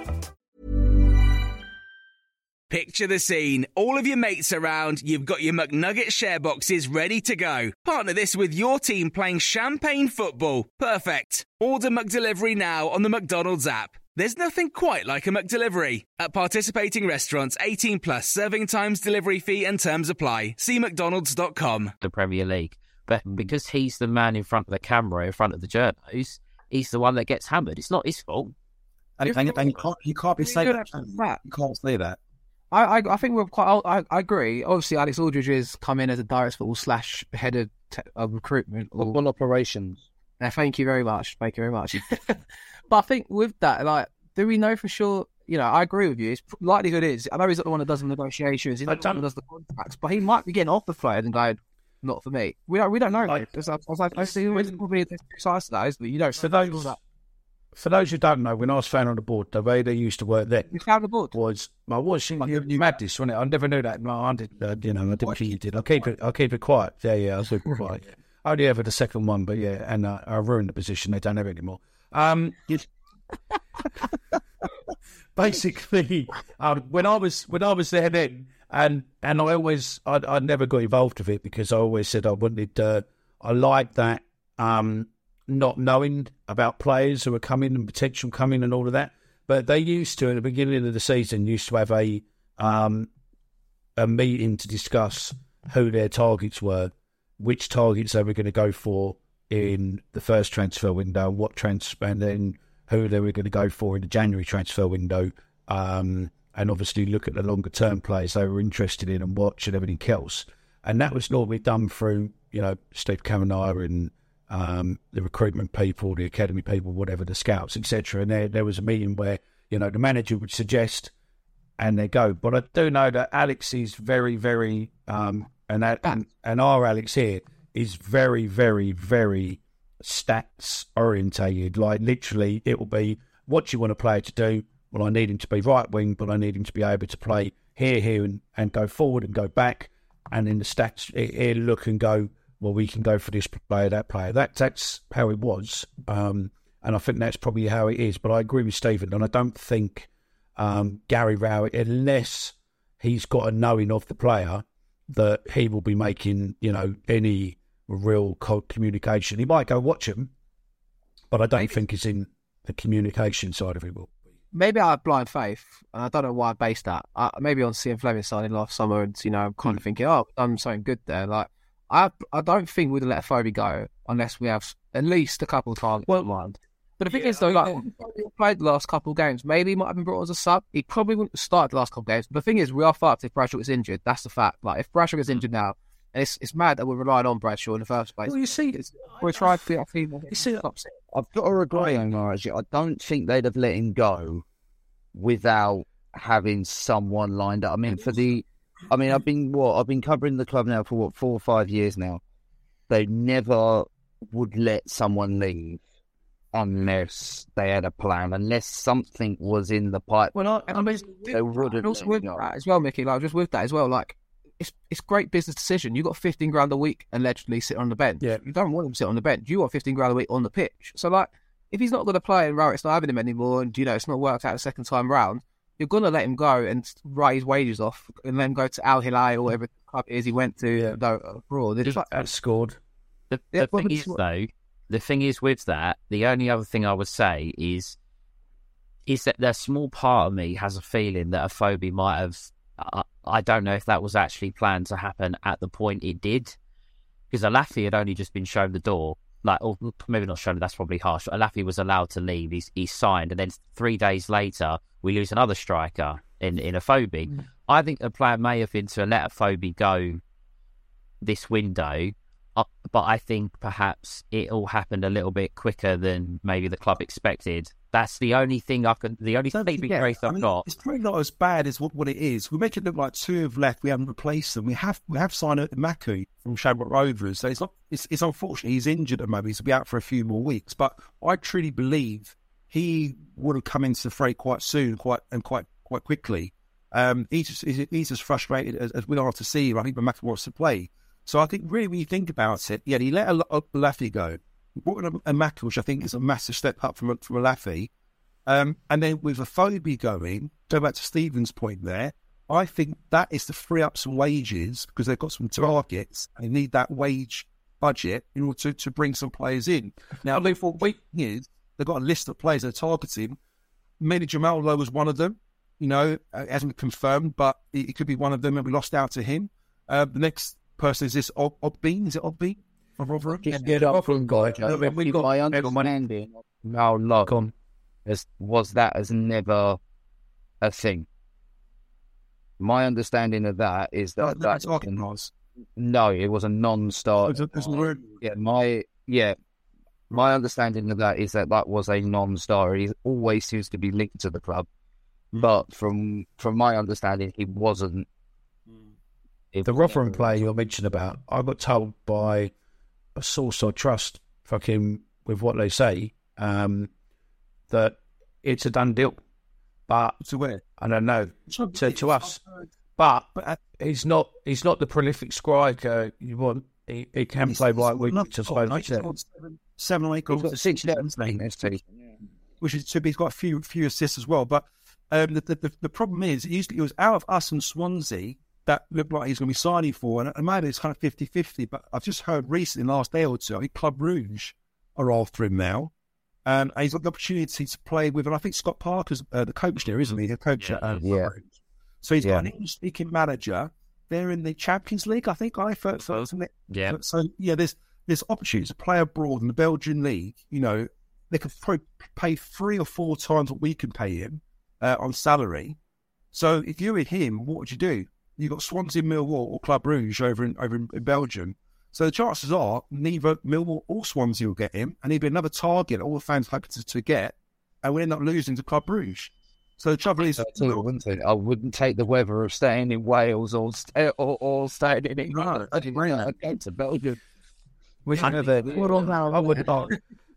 Picture the scene. All of your mates around, you've got your McNugget share boxes ready to go. Partner this with your team playing champagne football. Perfect. Order McDelivery now on the McDonald's app. There's nothing quite like a McDelivery. At participating restaurants, 18 plus serving times, delivery fee, and terms apply. See McDonald's.com. the Premier League. But because he's the man in front of the camera, in front of the journos, he's the one that gets hammered. It's not his fault. And, and, and you can't, you can't be You saying don't that. have to do that. You can't say that. I, I, I think we're quite. I, I agree. Obviously, Alex Aldridge has come in as a direct football slash head of, te- of recruitment. Or, Football operations. Uh, thank you very much. Thank you very much. but I think with that, like, do we know for sure? You know, I agree with you. It's likelihood is I know he's not the one that does the negotiations. He's not the one that does the contracts, but he might be getting off the players and going, "Not for me." We don't. We don't know. Like- I was like, I see. It's probably there's two sides to that, isn't it? You know, For those, for those who don't know, when I was found on the board, the way they used to work then you found the board. was I was you, you madness, wasn't it? I never knew that. No, I did. Uh, you know, I didn't think you did. I'll keep it. I'll keep it quiet. Yeah, yeah, I'll keep it quiet. Only ever the second one, but yeah, and uh, I ruined the position. They don't have it anymore. Um, basically, um, when I was when I was there then, and and I always I I never got involved with it because I always said I wanted. Uh, I liked that um, not knowing about players who are coming and potential coming and all of that. But they used to at the beginning of the season used to have a um, a meeting to discuss who their targets were, which targets they were going to go for in the first transfer window, what trans, and then who they were going to go for in the January transfer window, um, and obviously look at the longer term players they were interested in and watch and everything else. And that was normally done through, you know, Steve Kavanagh and um, the recruitment people, the academy people, whatever, the scouts, etc. And there, there was a meeting where, you know, the manager would suggest and they go. But I do know that Alex is very, very, um, and that, and, and our Alex here is very, very, very stats orientated. Like literally, it will be what you want a player to do? Well, I need him to be right wing, but I need him to be able to play here, here, and, and go forward and go back. And in the stats, here look and go. Well, we can go for this player, that player. That that's how it was, um, and I think that's probably how it is. But I agree with Stephen, and I don't think um, Gary Rowett, unless he's got a knowing of the player, that he will be making, you know, any real communication. He might go watch him, but I don't think it's in the communication side of it. Will. maybe I have blind faith, and I don't know why I based that. Uh, maybe on seeing Flemming signing last summer, and you know, I'm kind of thinking, oh, I'm something good there. Like, I, I don't think we'd have let Foby go unless we have at least a couple of targets in mind. But the thing is, though, like, he played the last couple of games. Maybe he might have been brought as a sub. He probably wouldn't have started the last couple of games. But the thing is, we are fucked if Bradshaw gets injured. That's the fact. Like, if Bradshaw gets hmm. injured now, and it's it's mad that we're relying on Bradshaw in the first place. Well, you see, we're trying to get a You see, I've got to agree, Omar. I don't think they'd have let him go without having someone lined up. I mean, for the, I mean, I've been what I've been covering the club now for what four or five years now. They never would let someone leave unless they had a plan, unless something was in the pipe. Well, I, I mean, they wouldn't. and also let with him go. that as well, Mickey. Like just with that as well, like it's it's great business decision. You got fifteen grand a week and allegedly sitting on the bench. Yeah. you don't want him to sit on the bench. You want fifteen grand a week on the pitch. So like, if he's not going to play and Rowett's not having him anymore, and you know it's not worked out the second time round, you're going to let him go and write his wages off, and then go to Al Hilal or whatever club it is he went to though, abroad. It's like, that scored. The, the well, thing is, though, the thing is with that, the only other thing I would say is, is that a small part of me has a feeling that Afobe might have. I, I don't know if that was actually planned to happen at the point it did, because Alafi had only just been shown the door. Like, or maybe not shown. That's probably harsh. Alafi was allowed to leave. He's he's signed, and then three days later, we lose another striker in in Afobe. I think the plan may have been to let Afobe go this window, uh, but I think perhaps it all happened a little bit quicker than maybe the club expected. That's the only thing I can, the only saving forget, grace I I've mean, got. It's probably not as bad as what, what it is. We make it look like two have left. We haven't replaced them. We have we have signed Maku from Shamrock Rovers. So it's not. It's, it's unfortunate he's injured at the moment. He'll be out for a few more weeks. But I truly believe he would have come into the fray quite soon, quite and quite quite quickly. Um, he's he's, as frustrated as, as we are to see. I think Maku wants to play. So I think really when you think about it, yeah, he let a, a Laffy go. He a, a which I think is a massive step up from a, from a Laffy. Um, and then with Afobe going, go back to Stephen's point there, I think that is to free up some wages because they've got some targets and they need that wage budget in order to, to bring some players in. Now, the thing is, they've got a list of players they're targeting. maybe Jamal Lowe was one of them. You know, it hasn't been confirmed, but it, it could be one of them, and we lost out to him. Uh, the next person is this Ob- Ogbene. Is it Obbean from Rotherham? Just get up from guy. Joe, I mean, we've got- my understanding on. as, was that as never a thing. My understanding of that is that, that's that Arkansas. no, it was a non-starter. There's a- there's a Yeah, my yeah, my understanding of that is that that was a non-starter. He always seems to be linked to the club, Hmm. but from from my understanding, he wasn't. It The was Rotherham player you're mentioning about, I got told by a source I trust, fucking with what they say, um, that it's a done deal. But To where? I don't know So- to, to us. But But, uh, he's not he's not the prolific striker you want. He, he can He's- play he's right got wing, enough which suppose mate. is He's it. got seven, seven or eight He's goals. got six seven, left in this team. which is to be. He's got a few few assists as well. But um, the, the the problem is, it, used to, it was out of us and Swansea that looked like he's going to be signing for, and, and maybe it's kind of 50-50, But I've just heard recently, last day or two, I think Club Brugge are after him now. Um, and he's got the opportunity to play with, and I think Scott Parker's uh, the coach there, isn't he? The coach at uh, Club Yeah. Rouge. So he's got an English-speaking manager. They're in the Champions League, I think. I first, first Yeah. so yeah, there's there's opportunities to play abroad in the Belgian league. You know, they could probably pay three or four times what we can pay him uh, on salary. So if you were him, what would you do? You've got Swansea, Millwall, or Club Brugge over in over in, in Belgium. So the chances are neither Millwall or Swansea will get him, and he'd be another target all the fans hope to, to get, and we end up losing to Club Brugge. So the trouble is, all, wouldn't it? I wouldn't take the weather of staying in Wales or or, or staying in England. I didn't I'd go to Belgium. Which never, what on I would not.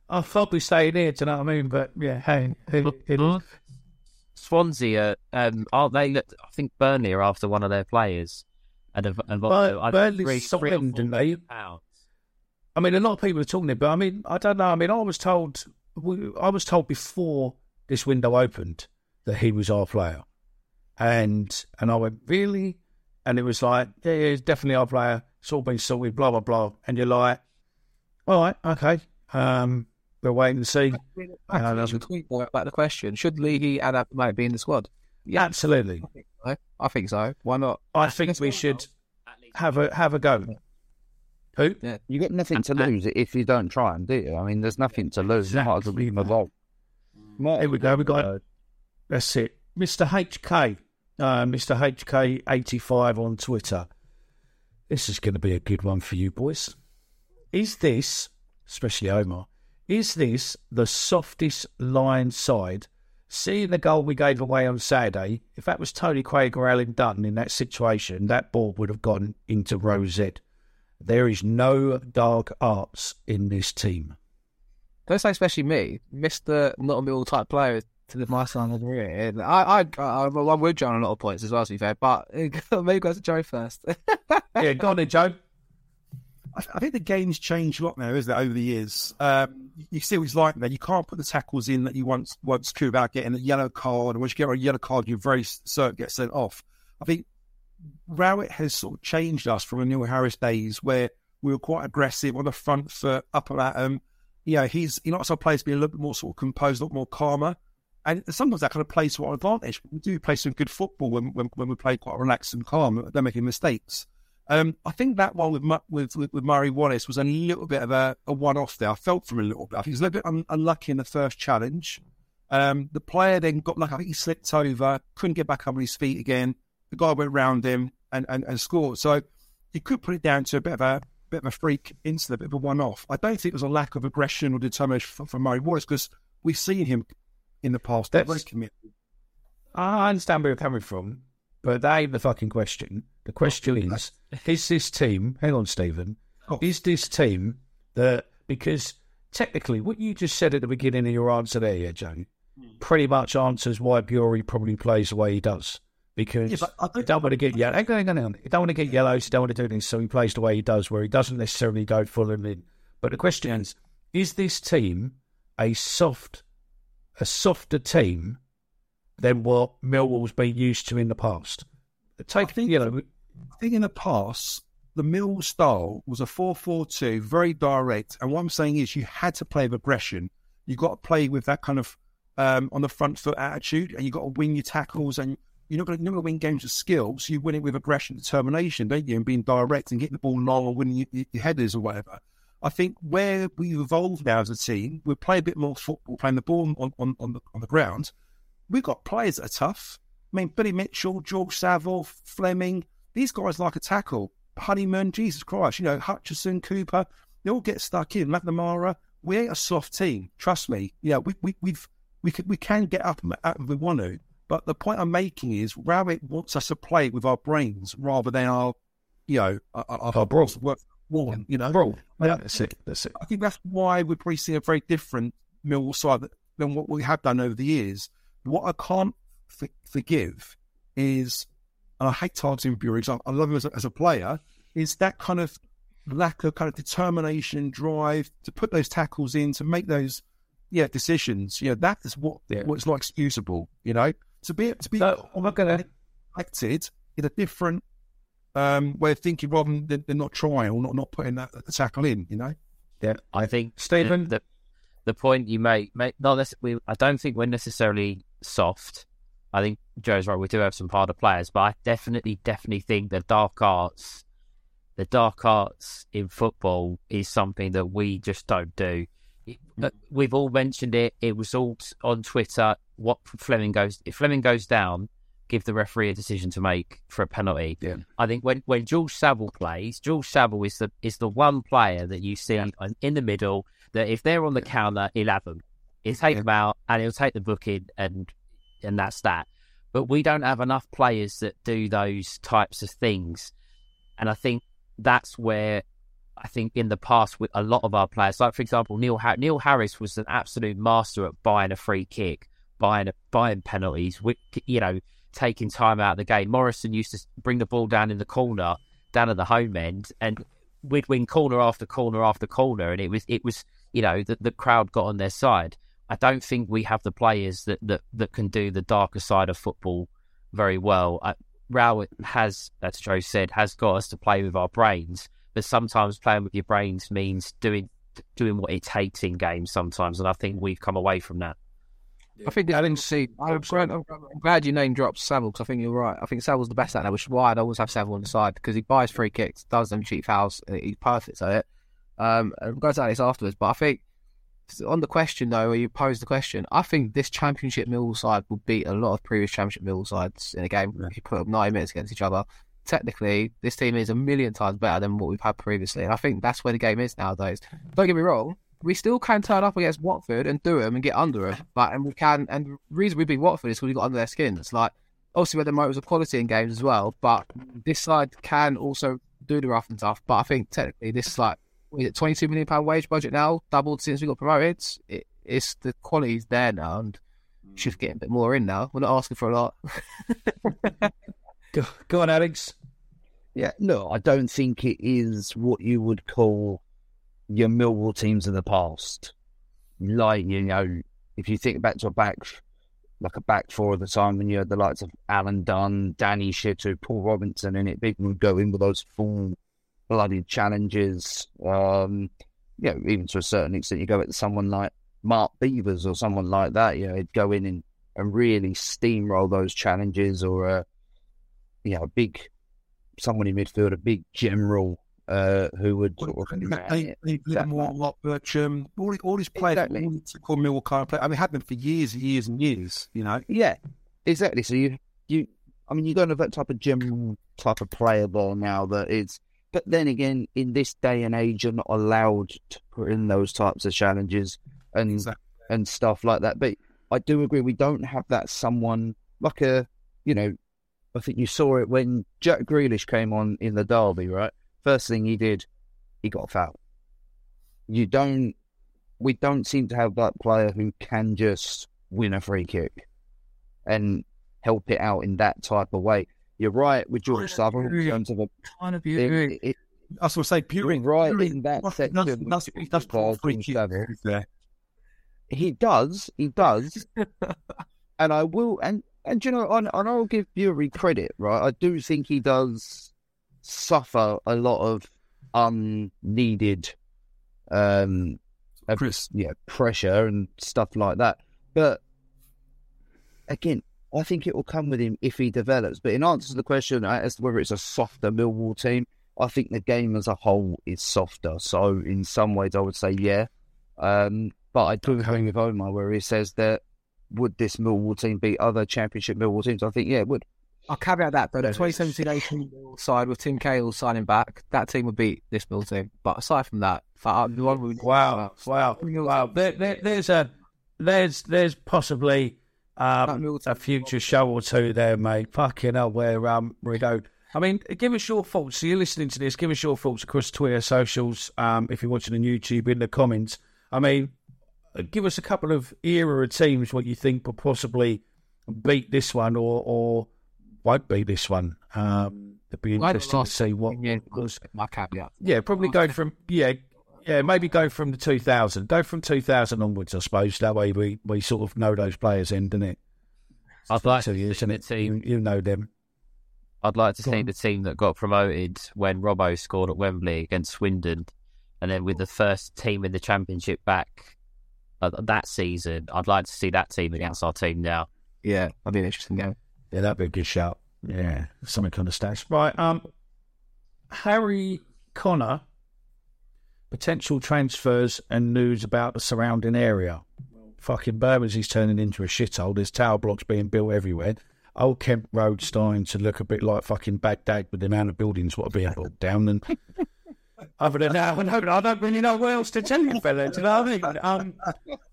I thought we stayed here, do you know what I mean? But yeah, hey, it, it, Swansea, uh, um, aren't they? I think Burnley are after one of their players, and have, have Bur- I Burnley signed, three or four didn't they? pounds. I mean, a lot of people are talking it, but I mean, I don't know. I mean, I was told, I was told before this window opened that he was our player, and and I went really, and it was like, yeah, yeah, he's definitely our player. It's all been sorted, blah blah blah, and you're like, all right, okay, um, we're waiting to see. I Actually, that's- to tweet about the question: Should Leahy and Abdulmalik be in the squad? Yeah, absolutely. I think so. I think so. Why not? I think we should have a have a go. Who? Yeah. You get nothing to lose if you don't try and do you? I mean, there's nothing to lose. You might as well Exactly, leave them Here we go. We got that's it, Mr. HK, uh, Mr. HK eighty five on Twitter. This is going to be a good one for you boys. Is this, especially Omar, is this the softest line side? Seeing the goal we gave away on Saturday, if that was Tony Craig or Alan Dutton in that situation, that ball would have gone into row Z. There is no dark arts in this team. Don't say especially me, Mister not a middle type player to the my son of the. I I I, I would Joe on a lot of points as well, to be fair. But maybe go to Joe first. Yeah, go on then, Joe. I, think the game's changed a lot now, isn't it, over the years? Um, you see what he's like now. You can't put the tackles in that you once once could without getting a yellow card. And once you get a yellow card, you're very certain get sent off. I think Rowett has sort of changed us from the Neil Harris days where we were quite aggressive on the front foot, up and at him. You know, he's he likes our players to be a little bit more sort of composed, a lot more calmer. And sometimes that kind of plays to our advantage. We do play some good football when when, when we play quite relaxed and calm. They're making mistakes. Um, I think that one with, with with Murray Wallace was a little bit of a, a one off there. I felt from a little bit. I think he was a little bit un- unlucky in the first challenge. Um, the player then got like I think he slipped over, couldn't get back up on his feet again. The guy went round him and, and, and scored. So you could put it down to a bit of a bit of a freak incident, a bit of a one off. I don't think it was a lack of aggression or determination from, from Murray Wallace because we've seen him in the past. That's-. I understand where you're coming from, but that ain't the fucking question. The question is, is this team, hang on, Stephen, Oh. is this team that, because technically what you just said at the beginning of your answer there, yeah, Joe, hmm. pretty much answers why Burey probably plays the way he does. Because Yeah, I don't- don't want to get yellow. Hang on, hang on. You don't want to get yellows. You don't want to do this. So he plays the way he does, where he doesn't necessarily go full and in. But the question is: Is this team a soft, a softer team than what Millwall's been used to in the past? Take, think- you know, I think in the past, the Mill style was a 4 4 2, very direct. And what I'm saying is, you had to play with aggression. You've got to play with that kind of um, on the front foot attitude, and you've got to win your tackles, and you're not going to win games with skill, so you win it with aggression, determination, don't you, and being direct and getting the ball long and winning your, your headers or whatever. I think where we've evolved now as a team, we play a bit more football, playing the ball on, on, on, the, on the ground. We've got players that are tough. I mean, Billy Mitchell, George Saville, Flemming, these guys like a tackle. Honeyman, Jesus Christ, you know, Hutchison, Cooper, they all get stuck in. McNamara, we ain't a soft team. Trust me. Yeah, we, we, we've, we can, we can get up if we want to. But the point I'm making is Rowett wants us to play with our brains rather than our, you know, uh, uh, our, our, our bros work one, you know. Bro, yeah, that's it. That's it. I think that's why we're probably seeing a very different Millwall side than what we have done over the years. What I can't f- forgive is, and I hate targeting Burey, I love him as a, as a player, is that kind of lack of kind of determination, drive to put those tackles in, to make those yeah decisions. You know, that is what yeah. what's not excusable. You know, to be to be so, I'm not gonna acted in a different um, way of thinking rather than, than not trying or not, not putting that tackle in, you know? Yeah, I think Stephen, the, the point you make, make not we, I don't think we're necessarily soft. I think Joe's right. We do have some harder players, but I definitely, definitely think the dark arts, the dark arts in football is something that we just don't do. Uh, we've all mentioned it. It was all on Twitter. What Flemming goes if Flemming goes down, give the referee a decision to make for a penalty. Yeah. I think when, when George Saville plays, George Saville is the is the one player that you see yeah. in the middle that if they're on the counter, he'll have them. He'll take yeah. them out and he'll take the booking and and that's that. But we don't have enough players that do those types of things. And I think that's where I think in the past with a lot of our players, like for example, Neil Neil Harris was an absolute master at buying a free kick, buying a, buying penalties. you know, taking time out of the game. Morrison used to bring the ball down in the corner, down at the home end, and we'd win corner after corner after corner, and it was it was you know the, the crowd got on their side. I don't think we have the players that that, that can do the darker side of football very well. I, Rowett has, as Joe said, has got us to play with our brains, but sometimes playing with your brains means doing doing what it takes in games sometimes, and I think we've come away from that. I think I didn't see. I'm glad, I'm glad you name dropped Saville because I think you're right. I think Saville's the best at that, which is why I'd always have Saville on the side because he buys free kicks, does them cheap fouls, he's perfect at it. Um, and we'll go to this afterwards, but I think on the question though, where you posed the question, I think this Championship Mill side will beat a lot of previous Championship Mill sides in a game if you put up 90 minutes against each other. Technically, this team is a million times better than what we've had previously, and I think that's where the game is nowadays. Don't get me wrong, we still can turn up against Watford and do them and get under them. But and we can, and the reason we beat Watford is because we got under their skin. It's like obviously we had the motors of quality in games as well, but this side can also do the rough and tough. But I think technically this is like is it twenty two million pound wage budget now, doubled since we got promoted. It, it's the quality's there now, and hmm. should get a bit more in now. We're not asking for a lot. go, go on, Alex. Yeah, no, I don't think it is what you would call your Millwall teams of the past. Like, you know, if you think back to a back, like a back four of the time when you had the likes of Alan Dunne, Danny Shittu, Paul Robinson and it, people would go in with those full blooded challenges. Um, you know, even to a certain extent, you go at someone like Mark Beavers or someone like that, you know, he'd go in and, and really steamroll those challenges or a, you know, a big, someone in midfield, a big general uh, who would sort of they, they, they more like Bircham, all, all these players exactly. called Millwall kind of play. I mean, had them for years and years and years. You know. Yeah, exactly. So you you, I mean, you're going to that type of general type of player ball now that is. But then again, in this day and age, you're not allowed to put in those types of challenges and exactly. and stuff like that. But I do agree, we don't have that someone like a, you know, I think you saw it when Jack Grealish came on in the derby, right? First thing he did, he got a foul. You don't, we don't seem to have that player who can just win a free kick and help it out in that type of way. You're right with George Southern in terms of a kind of. It, I was say, Pewry, right in that that's, section. That's, that's, that's there. He does, he does, and I will, and and you know, and, and I'll give Burey credit, right? I do think he does suffer a lot of unneeded um Chris. yeah pressure and stuff like that but again, I think it will come with him if he develops. But in answer to the question as to whether it's a softer Millwall team, I think the game as a whole is softer. So in some ways, I would say yeah. Um, but I do agree with Omar where he says that would this Millwall team beat other Championship Millwall teams? I think yeah, it would. I'll caveat that, though. The 2017 18 side with Tim Cahill signing back, that team would beat this Mill team. But aside from that, uh, the one we Wow, wow, wow! There, there, there's a there's there's possibly um, a future show or two there, mate. Fucking hell, where um we go. I mean, give us your thoughts. So you're listening to this. Give us your thoughts across Twitter, socials. Um, if you're watching on YouTube, in the comments. I mean, give us a couple of era teams what you think will possibly beat this one or or won't beat this one. Um, it'd be interesting to see what. Yeah, my caveat. Yeah, probably go from yeah, yeah, maybe go from the two thousand. Go from two thousand onwards, I suppose. That way we, we sort of know those players in, doesn't it? I'd like Two to see the it? You, team. you know them. I'd like to Go see on. the team that got promoted when Robbo scored at Wembley against Swindon, and then with the first team in the Championship back uh, that season. I'd like to see that team against our team now. Yeah, that'd be an interesting game. Yeah, that'd be a good shout. Yeah, something kind of stats. Right, um, Harry Connor, potential transfers and news about the surrounding area. Fucking Bermondsey's turning into a shithole. There's tower blocks being built everywhere. Old Kent Road's starting to look a bit like fucking Baghdad with the amount of buildings what are being built down. And other than that, I don't, I don't really know what else to tell you, fella. Do you know what I mean? Um,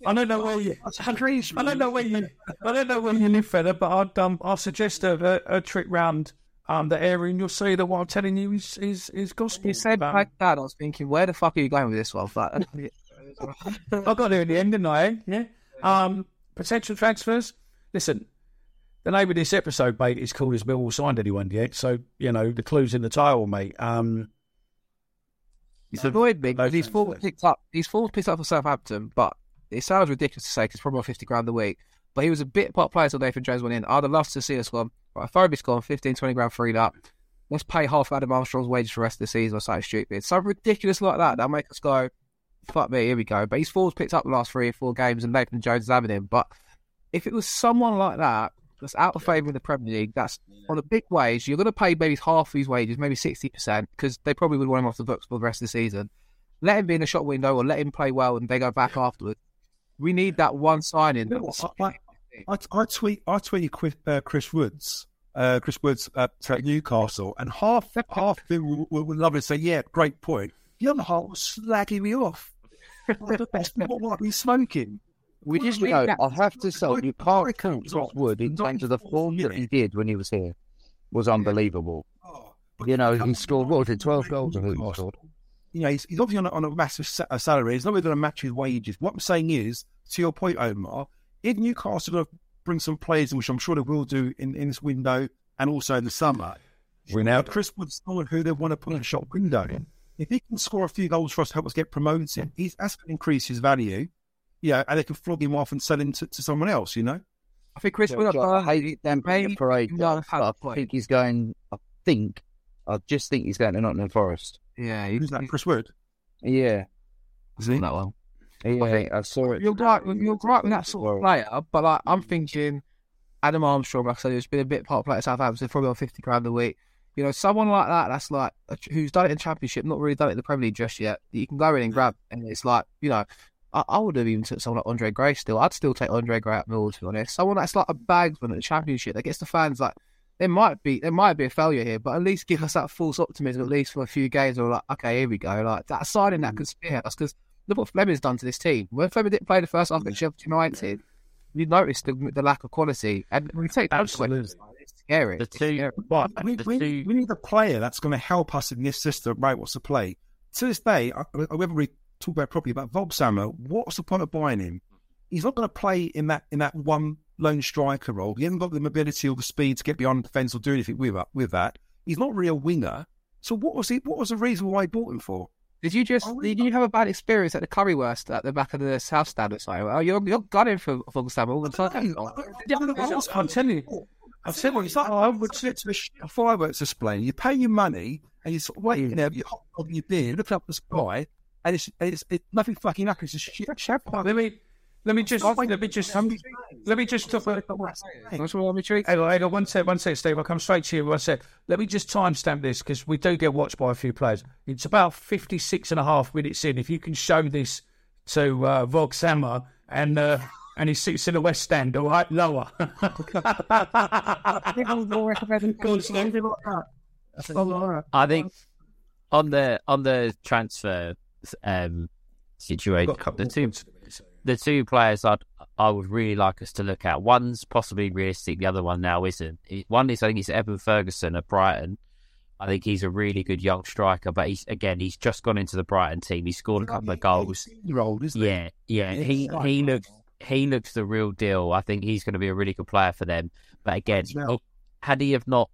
I don't know where you. I don't know where you. I don't know where you live, fella. But I'd um, I suggest a, a, a trip round um the area, and you'll see that what I'm telling you is is is gospel. You said Um, like that. I was thinking, where the fuck are you going with this one? But I got there in the end, didn't I? eh? Yeah. Um, potential transfers. Listen, the name of this episode, mate, is called "Has Millwall signed anyone yet?" So you know the clues in the title, mate. Um, It's annoyed me. No These forms transfers. picked up. These four picked up for Southampton, but it sounds ridiculous to say because probably on fifty grand a week. But he was a bit pot player till Nathan Jones went in. I'd have loved to see us gone. Right, Phobie's gone, 15, 20 grand freed up. Let's pay half Adam Armstrong's wages for the rest of the season or something stupid. Something ridiculous like that. That'll make us go, fuck me, here we go. But his forms picked up the last three or four games and Nathan Jones is having him. But if it was someone like that that's out of favour in the Premier League, that's on a big wage, you're going to pay maybe half his wages, maybe 60%, because they probably would want him off the books for the rest of the season. Let him be in the shop window or let him play well and they go back afterwards. We need that one signing. I, I tweet I tweeted Chris, uh, Chris Woods, uh, Chris Woods at, at Newcastle, and half half of them would, love it. Say, yeah, great point. The other half was slagging me off. what the best? What, what are you smoking? We just, you know, I have to say, you can't count Chris Wood in terms of the form that he did when he was here was unbelievable. You know, he scored, what it, 12 goals I think he scored. You know, he's, he's obviously on a, on a massive sa- uh, salary. He's not really going to match his wages. What I'm saying is, to your point, Omar, if Newcastle going bring some players in, which I'm sure they will do in, in this window and also in the summer, Ronaldo. Chris Wood's someone who they want to put in a shop window. If he can score a few goals for us to help us get promoted, he's that's going to increase his value. Yeah, and they can flog him off and sell him to, to someone else. You know. I think Chris Wood, I hate them maybe- parade. no, but I think he's going, I think, I just think he's going to Nottingham Forest. Yeah, he, Who's that? Chris Wood. Yeah. Is he? that one. Yeah, I saw it. You're right. You're right with that sort of player, but like I'm thinking, Adam Armstrong, like I said, who's been a bit part player at Southampton, probably on fifty grand a week. You know, someone like that, that's like who's done it in Championship, not really done it in the Premier League just yet. You can go in and grab, and it's like you know, I, I would have even took someone like Andre Gray. Still, I'd still take Andre Gray at Millwall to be honest. Someone that's like a bagsman at the Championship that gets the fans like. There might be there might be a failure here, but at least give us that false optimism at least for a few games. Or like, okay, here we go. Like that signing that could spearhead us because look what Flemming's done to this team. When Flemming didn't play the first half at Sheffield United, you noticed the, the lack of quality, and we take that Absolutely. It's scary. The It's two, scary. But We, The we, two- we need a player that's going to help us in this system, right? What's the play? To this day, I, I, whether we talk about properly about Voglsammer, what's the point of buying him? He's not going to play in that in that one lone striker role. He hasn't got the mobility or the speed to get beyond the defence or do anything with that. With that, he's not really a winger. So what was he? What was the reason why he bought him for? Did you just oh, did you have a bad experience at the Currywurst at the back of the South Stand or something? Oh, you're you're gunning for for Gustavo all the time. I'm telling you, I've said what it's like. I would sit to a sh- a fireworks display. You pay your money and you're sort of waiting there, you're hot dog your beer, looking up the sky, and it's it's, it's nothing fucking happens. It's just shit. I mean, Let me just, let me just, let me just talk about. What's wrong with you? Hang on, hang on, one sec, one sec, Steve. I'll come straight to you. One sec. Let me just timestamp this because we do get watched by a few players. It's about 56 and a half minutes in. If you can show this to uh, Voglsammer and uh, and he sits in the West Stand, all right, lower. I think on the on the transfer um, situation, the two the two players I'd I would really like us to look at. One's possibly realistic, the other one now isn't. One is I think it's Evan Ferguson at Brighton. I think he's a really good young striker, but he's again he's just gone into the Brighton team. He scored a couple of goals. Year-old, isn't he? Yeah, yeah. He Yeah. he looks he looks the real deal. I think he's going to be a really good player for them. But again, oh, had he have not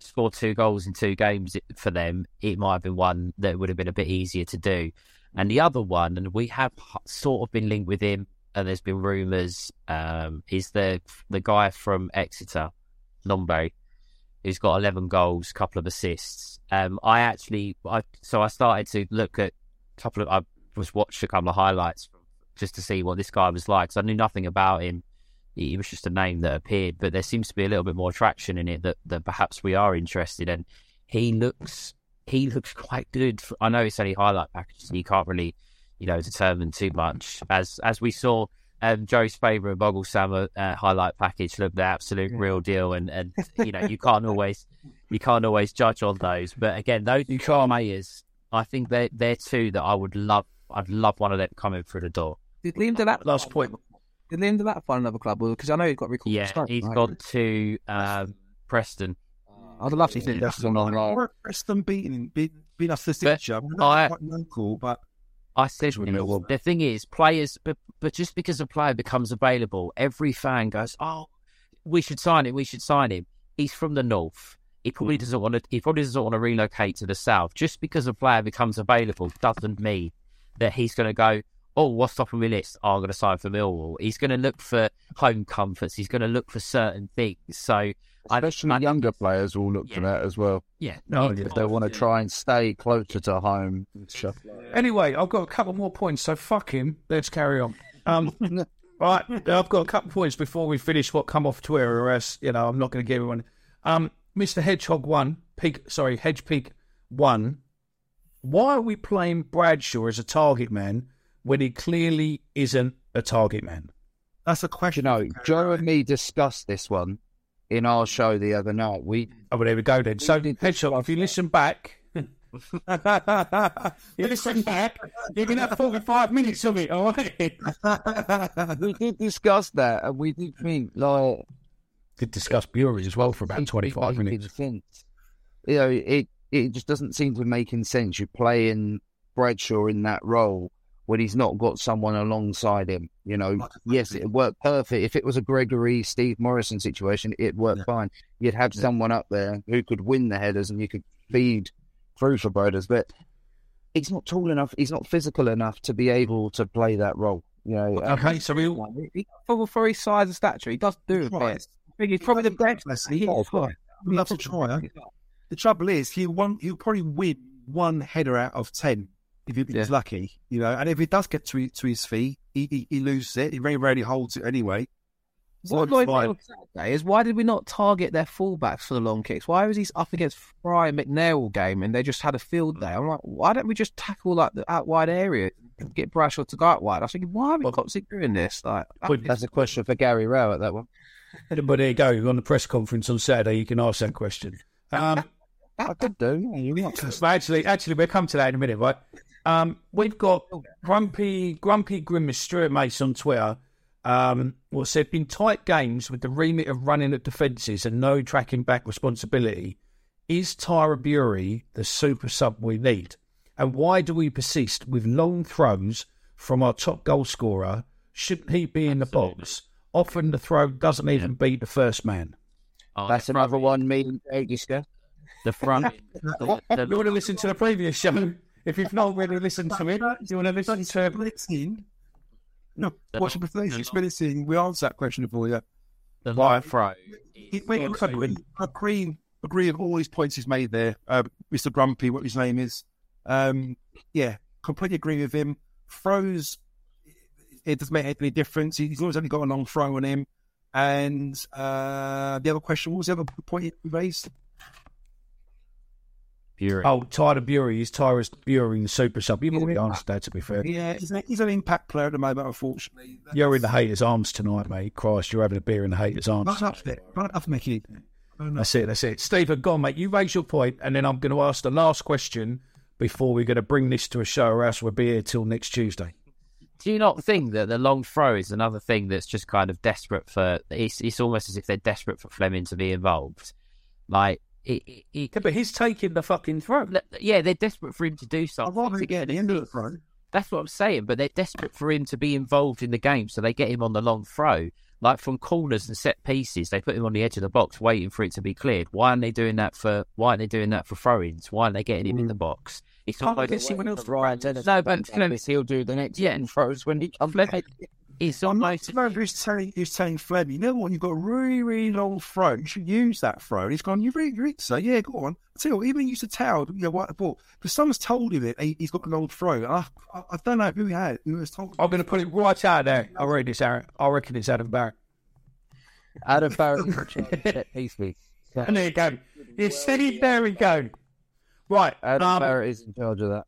scored two goals in two games for them, it might have been one that would have been a bit easier to do. And the other one, and we have sort of been linked with him, and there's been rumours, um, is the the guy from Exeter, Nombe, who's got 11 goals, couple of assists. Um, I actually, I so I started to look at a couple of, I was watched a couple of highlights just to see what this guy was like. So I knew nothing about him. He was just a name that appeared, but there seems to be a little bit more traction in it that, that perhaps we are interested in. He looks he looks quite good. I know it's only highlight packages, and you can't really, you know, determine too much. As as we saw, um, Joe's favourite Voglsammer uh, highlight package looked the absolute real deal, and, and you know you can't always you can't always judge on those. But again, those you can't. players, I think they're they're two that I would love. I'd love one of them coming through the door. Did Liam do that Last point. Did Liam do that find another club? Because I know he's got recalled. Yeah, to Stoke, he's right? gone to um, Preston. I'd love to see That's that. Or Preston beating beating, beating us this But year. I- quite local, but I said with Millwall. the thing is, players, but but just because a player becomes available, every fan goes, "Oh, we should sign him. We should sign him." He's from the north. He probably Mm. doesn't want to. He probably doesn't want to relocate to the south. Just because a player becomes available doesn't mean that he's going to go. Oh, what's top of my list? Oh, I'm going to sign for Millwall. He's going to look for home comforts. He's going to look for certain things. So, I, Especially younger players will look for that as well. yeah, No, If they want to try and stay closer to home. and stuff like that. Anyway, I've got a couple more points, so fuck him. Let's carry on. Um, right, I've got a couple of points before we finish what come off Twitter, or else, you know, I'm not going to give everyone. Um, Mr. Hedgehog one, Pig, sorry, Hedge Pig one. Why are we playing Bradshaw as a target man when he clearly isn't a target man? that's a You question. know, Joe and me discussed this one in our show the other night. We Oh, well, there we go then. So, Hedgehog, if you listen back, you listen back, you can have 45 minutes of it, all right? we did discuss that, and we did think like Did discuss Burey as well for about 25 minutes. sense. You know, it it just doesn't seem to make any sense. You're playing Bradshaw in that role when he's not got someone alongside him. You know, yes, it worked perfect. If it was a Gregory Steve Morison situation, it worked fine. You'd have someone up there who could win the headers, and you could feed through for Brothers, but. He's not tall enough. He's not physical enough to be able to play that role. You know, Okay, um, so we For, for his size and stature, he does do it. I think he's probably the best. He right. I'd love to try. The trouble is, he'll, one, he'll probably win one header out of ten if he- if he's Yeah. lucky, you know. And if he does get to his, to his feet, he, he, he loses it. He very rarely holds it anyway. What Well, annoyed me on Saturday is why did we not target their fullbacks for the long kicks? Why was he up against Fry and McNair all game and they just had a field day? I'm like, why don't we just tackle like the out wide area, get Bradshaw to go out wide? I was thinking, why are we constantly doing this? Like, that's a question for Gary Rowett that one. But there you go. On the press conference on Saturday, you can ask that question. Um, I could do. Yeah, you're actually, actually, we'll come to that in a minute, right? Um, we've got Grumpy Grumpy Grimace Stuart Mace on Twitter. Um, well, said in tight games with the remit of running at defences and no tracking back responsibility, is Tyler Burey the super sub we need? And why do we persist with long throws from our top goal scorer? Shouldn't he be in the box? Often the throw doesn't even beat the first man. Oh, That's another one me and Joe discussed. The front. the, the- You want to listen to the previous show? If you've not really listened to it, you want to listen to Blitzing. No, watch the replacing. Blitzing. We answered that question before, yeah. the long throw. He, we agree, agree, agree with all these points he's made there. Uh, Mr. Grumpy, what his name is. Um, yeah, completely agree with him. Throws, it doesn't make any difference. He's always only got a long throw on him. And uh, the other question, what was the other point you raised? Burey. Oh, Tyler Burey is Tyrus Burey, in the super sub. You've already answered that, to be fair. Yeah, he's, an- he's an impact player at the moment, unfortunately. You're in the haters' arms tonight, mate. Christ, you're having a beer in the haters' arms. Right up there. Right up, Mickey. That's it. That's it. Stephen, go on, mate. You raise your point, and then I'm going to ask the last question before we're going to bring this to a show, or else we'll be here till next Tuesday. Do you not think that the long throw is another thing that's just kind of desperate for? It's it's almost as if they're desperate for Flemming to be involved. Like it, it, it Yeah, but he's taking the fucking throw. yeah, they're desperate for him to do something. I'd something. rather get at the end of the throw. That's what I'm saying. But they're desperate for him to be involved in the game, so they get him on the long throw. Like from corners and set pieces, they put him on the edge of the box, waiting for it to be cleared. Why aren't they doing that for? Why aren't they doing that for throw-ins? Why aren't they getting him in the mm. box? It's not like see when else Ryan Dennis. No, but Flemming, he'll do the next Yeah. yeah. throws when he comes Flemming, it's I'm not almost who's telling who's telling Flem, you know what, you've got a really, really long throw. You should use that throw. And he's gone, you really, you really so yeah, go on. I tell you what, even used a towel, you know, what the ball. Because someone's told him it, he, he's got a long throw. And I, I, I don't know who he had, who was told. I'm going to put it right out there. I read this, Aaron. I reckon it's Adam Barrett. Adam Barrett set piece me. And there you go. You see, there we go. Right. Adam um, Barrett is in charge of that.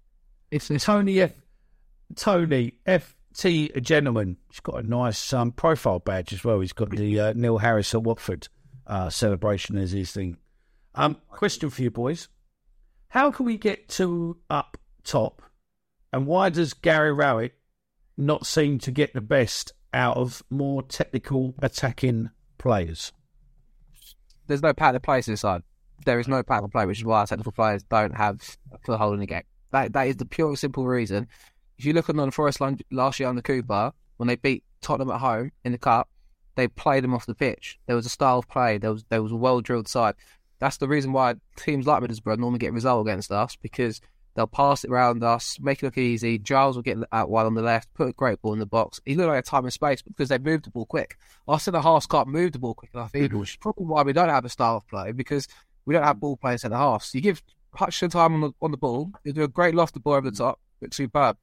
It's Tony F. Tony F. T. A gentleman. He's got a nice um, profile badge as well. He's got the uh, Neil Harris at Watford uh, celebration as his thing. Um, question for you boys: How can we get to up top, and why does Gary Rowett not seem to get the best out of more technical attacking players? There's no pattern of play to the side. There is no pattern of play, which is why our technical players don't have a foothold in the game. That that is the pure simple reason. If you look at Forest last year on under Cooper, when they beat Tottenham at home in the cup, they played them off the pitch. There was a style of play. There was there was a well drilled side. That's the reason why teams like Middlesbrough normally get a result against us because they'll pass it around us, make it look easy. Giles will get out wide on the left, put a great ball in the box. He looked like a time and space because they moved the ball quick. Our centre halves can't move the ball quick enough either, which is probably why we don't have a style of play because we don't have ball playing centre halves. You give Hutchinson time on the on the ball, he'll do a great loft the ball over the top, looks superb.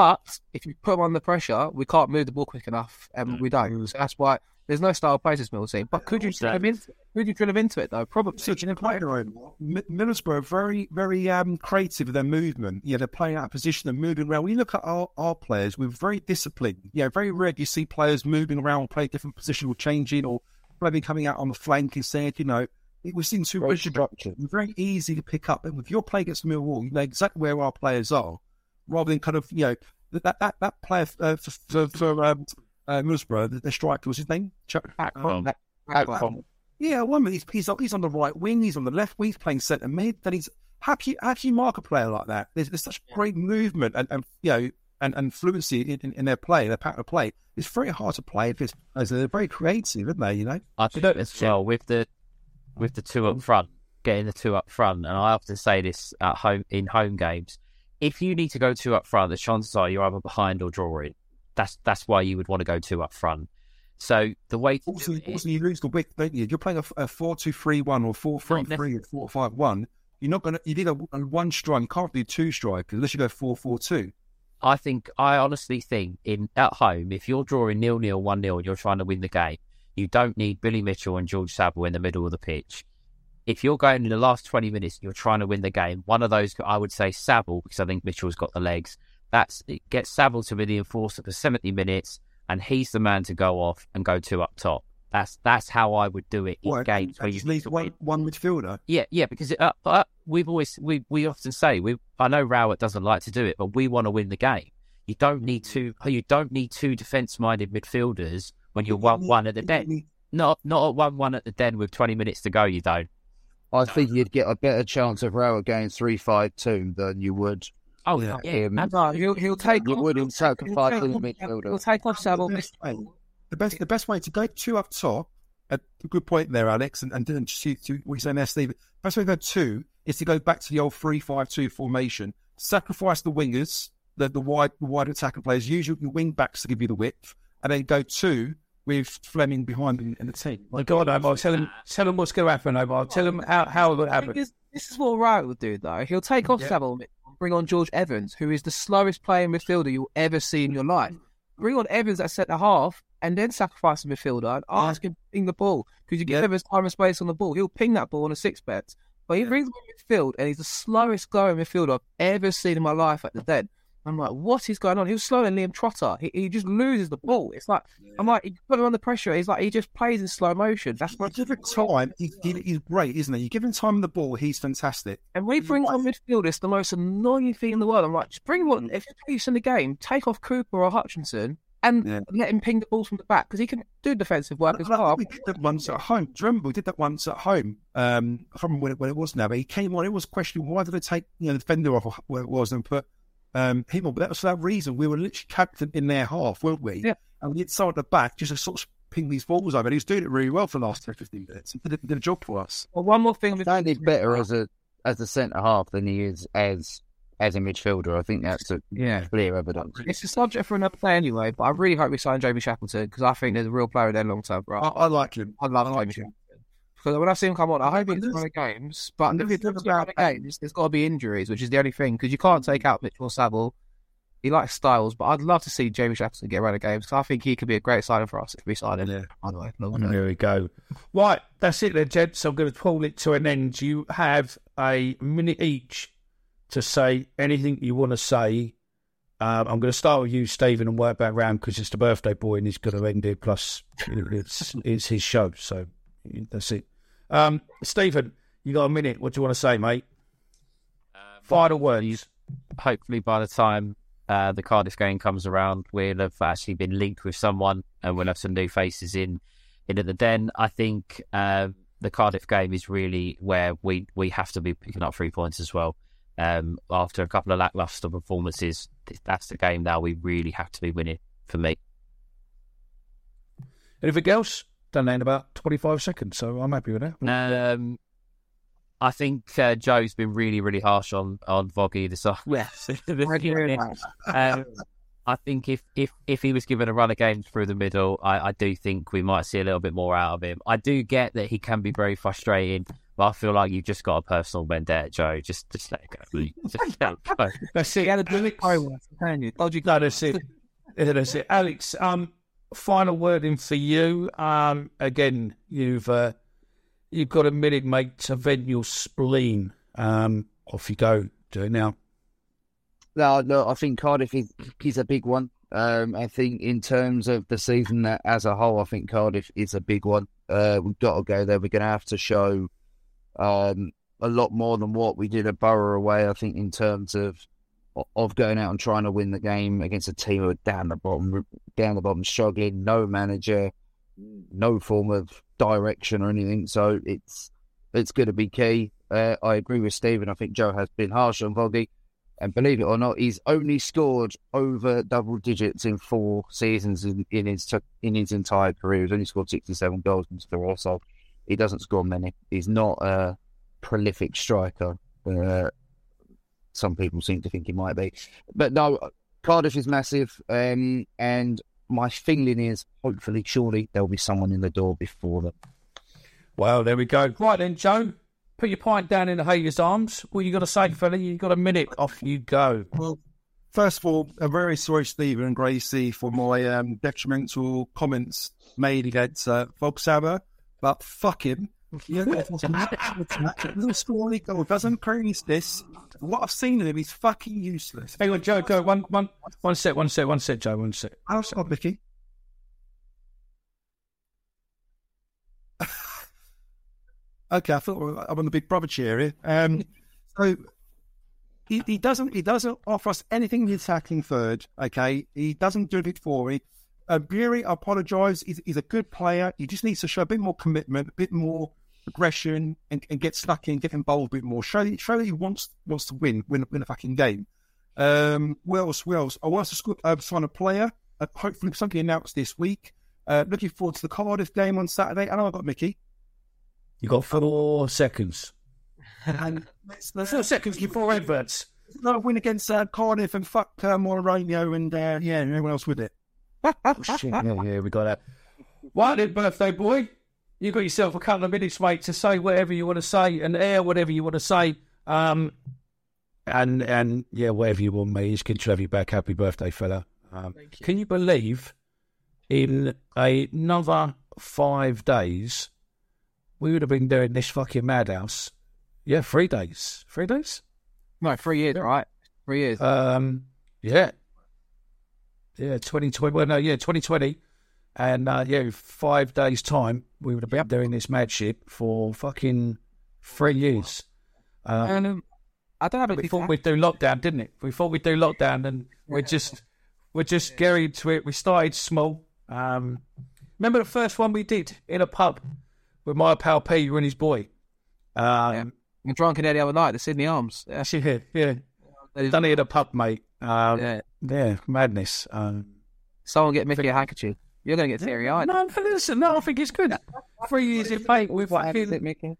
But if you put him under pressure, we can't move the ball quick enough, and we don't. So that's why there's no style of play to this Middle team. But could you drill him into? Could you drill him into it though? Probably. Such an player, Mi- Middlesbrough are very, very um, creative with their movement. Yeah, they're playing out of position and moving around. When you look at our, our players, we're very disciplined. Yeah, very rare do you see players moving around, play different position or changing, or maybe coming out on the flank instead. You know, it was in too Very rigid. structured. Very easy to pick up. And if you're playing against Millwall, you know exactly where our players are, rather than kind of you know that that that, player uh, for for, for um, uh, Middlesbrough, the, the striker was his name. Chuck- Akpom. yeah, one minute he's, he's, on, he's on the right wing, he's on the left wing, he's playing centre mid. Then he's how can you, how can you mark a player like that? There's, there's such great movement and, and you know and, and fluency in, in, in their play, their pattern of play. It's very hard to play if it's as they're very creative, aren't they? You know, I think as well with the with the two up front, getting the two up front, and I often say this at home in home games. If you need to go two up front, the chances are you're either behind or drawing. That's that's why you would want to go two up front. So the way to also, do it you lose the wick, don't you? You're playing a, a four two three one or four three Not or four five one. You're not going to. You need a, a one strike. You can't do two strikers unless you go four four two. I think I honestly think in at home, if you're drawing nil nil one 0 and you're trying to win the game, you don't need Billy Mitchell and George Saville in the middle of the pitch. If you're going in the last twenty minutes and you're trying to win the game, one of those I would say Saville because I think Mitchell's got the legs. That's it gets Saville to be the enforcer for seventy minutes, and he's the man to go off and go two up top. That's that's how I would do it in What, games where you leave one, one midfielder. yeah, yeah, because it, uh, uh, we've always we we often say we. I know Rowett doesn't like to do it, but we want to win the game. You don't need two. You don't need two defence-minded midfielders when you're one one at the den. Not not at one one at the den with twenty minutes to go. You don't. I think you'd get a better chance of Rowett going three five two than you would. Oh Yeah. yeah, abs- No, he'll he'll take You would in he'll sacrificing the midfielder. He'll take off Saville. The best, way, the best, way to go two up top. A good point there, Alex, and and, and to, to what you're saying there, Steve. Best way to go two is to go back to the old three-five-two formation. Sacrifice the wingers, the the wide, the wide attacking players. Use your, your wing backs to give you the width, and then go two with Flemming behind in, in the team. My God, Omar, tell him, tell him what's going to happen, Omar. Tell him how, how it will happen. Because this is what Wright would do, though. He'll take off Yeah. Saville and bring on George Evans, who is the slowest playing midfielder you'll ever see in your life. bring on Evans at centre half and then sacrifice the midfielder and ask him to ping the ball because you give Yeah. Evans time and space on the ball. He'll ping that ball on a six bet. But he brings him in midfield and he's the slowest going midfielder I've ever seen in my life at the dead. I'm like, what is going on? He was slower than Liam Trotter. He, he just loses the ball. It's like I'm like, you put him under pressure. He's like, he just plays in slow motion. That's what. give him time, he, he, he's great, isn't he? You give him time on the ball, he's fantastic. And we bring on midfield. It's the most annoying thing in the world. I'm like, just bring one. If you're in the game, take off Cooper or Hutchinson and Yeah. let him ping the balls from the back because he can do defensive work as well. We did that once at home. Do you remember we did that once at home? Um, I can't remember when it, when it was now, but he came on. It was questioning why did they take you know the defender off or where it was and put um, him on. But that was for that reason. We were literally captain in their half, weren't we? Yeah. And we had someone at the back just to sort of ping these balls over. And he was doing it really well for the last 10, 15 minutes. He did, did a job for us. Well, one more thing. with- Danny's better as a as a centre half than he is as as a midfielder. I think that's a Yeah. clear evidence. It's a subject for another play anyway, but I really hope we sign Jamie Shackleton because I think there's a real player there long term, bro. I, I like him. I love I like Jamie him. Shackleton. Because when I see him come on, I hope he But gets this- games. But if he is doesn't about- get run of games, there's got to be injuries, which is the only thing. Because you can't take out Mitchell Saville. He likes Styles, but I'd love to see Jamie Shackleton get run of games. 'cause I think he could be a great signing for us if we sign him. Yeah. By the way, long term. There we go. Right, that's it then, gents. I'm going to pull it to an end. You have a minute each to say anything you want to say. Um, I'm going to start with you, Stephen, and work back round because it's the birthday boy and he's going to end it. Plus, it's it's his show, so that's it. Um, Stephen, you got a minute. What do you want to say, mate? Final words. hopefully by the time uh, the Cardiff game comes around, we'll have actually been linked with someone and we'll have some new faces in in at the den. I think uh, the Cardiff game is really where we, we have to be picking up three points as well. Um, after a couple of lackluster performances, that's the game now we really have to be winning for me. Anything else? Done that in about 25 seconds, so I'm happy with that. Um, I think uh, Joe's been really, really harsh on on Voggy this afternoon. um, I think if, if, if he was given a run of games through the middle, I, I do think we might see a little bit more out of him. I do get that he can be very frustrating, but I feel like you've just got a personal vendetta, Joe. Just just let it go. Just let it go. That's it. He had a do it can you? Dodgy No, that's it. Yeah, that's it. Alex, um, final wording for you. Um, again, you've uh, you've got a minute, mate, to vent your spleen. Um, off you go. Do it now. No, no, I think Cardiff is, is a big one. Um, I think in terms of the season as a whole, I think Cardiff is a big one. Uh, we've got to go there. We're going to have to show um, a lot more than what we did at Borough away. I think in terms of of going out and trying to win the game against a team who are down the bottom, down the bottom, struggling, no manager, no form of direction or anything. So it's it's going to be key. Uh, I agree with Stephen. I think Joe has been harsh on Voggy. And believe it or not, he's only scored over double digits in four seasons in, in his in his entire career. He's only scored sixty-seven goals in four, so he doesn't score many. He's not a prolific striker. Uh, some people seem to think he might be, but no, Cardiff is massive. Um, and my feeling is, hopefully, surely there'll be someone in the door before them. Well, there we go. Right then, Joe, put your pint down in the Hager's arms. What you got to say, fella? You got a minute. Off you go. Well, first of all, I'm very sorry, Stephen and Gracie, for my um, detrimental comments made against uh, Voglsammer, but fuck him. Yeah, it doesn't matter. Little score goal doesn't create this. What I've seen of him, he's fucking useless. Hang on, Joe. Go one, one, one sec, one sec, one sec, Joe. One sec. How's that, Mickey? okay, I thought I'm on the Big Brother chair here. Um, so he, he doesn't he doesn't offer us anything in the attacking third. Okay, he doesn't do it for me. Uh, Burey, I apologise. He's, he's a good player. He just needs to show a bit more commitment, a bit more aggression, and, and get stuck in, get involved a bit more. Show show that he wants wants to win, win, win a fucking game. Um, Wells, Wells. I want us to sc- uh, sign a player. Uh, hopefully, something announced this week. Uh, looking forward to the Cardiff game on Saturday. I know I've got Mickey. You got four seconds. And let's, let's seconds before adverts. No win against uh, Cardiff and fuck uh, Moreno and uh, yeah, and everyone else with it. Oh, shit. Yeah, yeah, we got that. Then, birthday boy. You got yourself a couple of minutes, mate, to say whatever you want to say and air whatever you want to say. Um, and and yeah, whatever you want, mate. It's good to have you back. Happy birthday, fella. Um, can you believe in another five days we would have been doing this fucking madhouse? Yeah, three days. Three days? No, three years, right? Three years. Um, yeah, yeah, twenty twenty. Well, no, yeah, twenty twenty, and uh, yeah, five days time we would have been doing this mad shit for fucking three years. Uh, and um, I don't have we thought we'd do lockdown, didn't it? We thought we'd do lockdown, and we're just we're just getting to it. We started small. Um, remember the first one we did in a pub with my pal P and his boy. Um, I'm drunk in there the other night, the Sydney Arms. Yeah, yeah, yeah. Done it at a pub, mate. Um, yeah. yeah, madness. Um, Someone get Mickey a handkerchief. You're going to get teary eyed. no, for listen, no, I think it's good. Three years in mate with What fucking- happened, it, Mickey?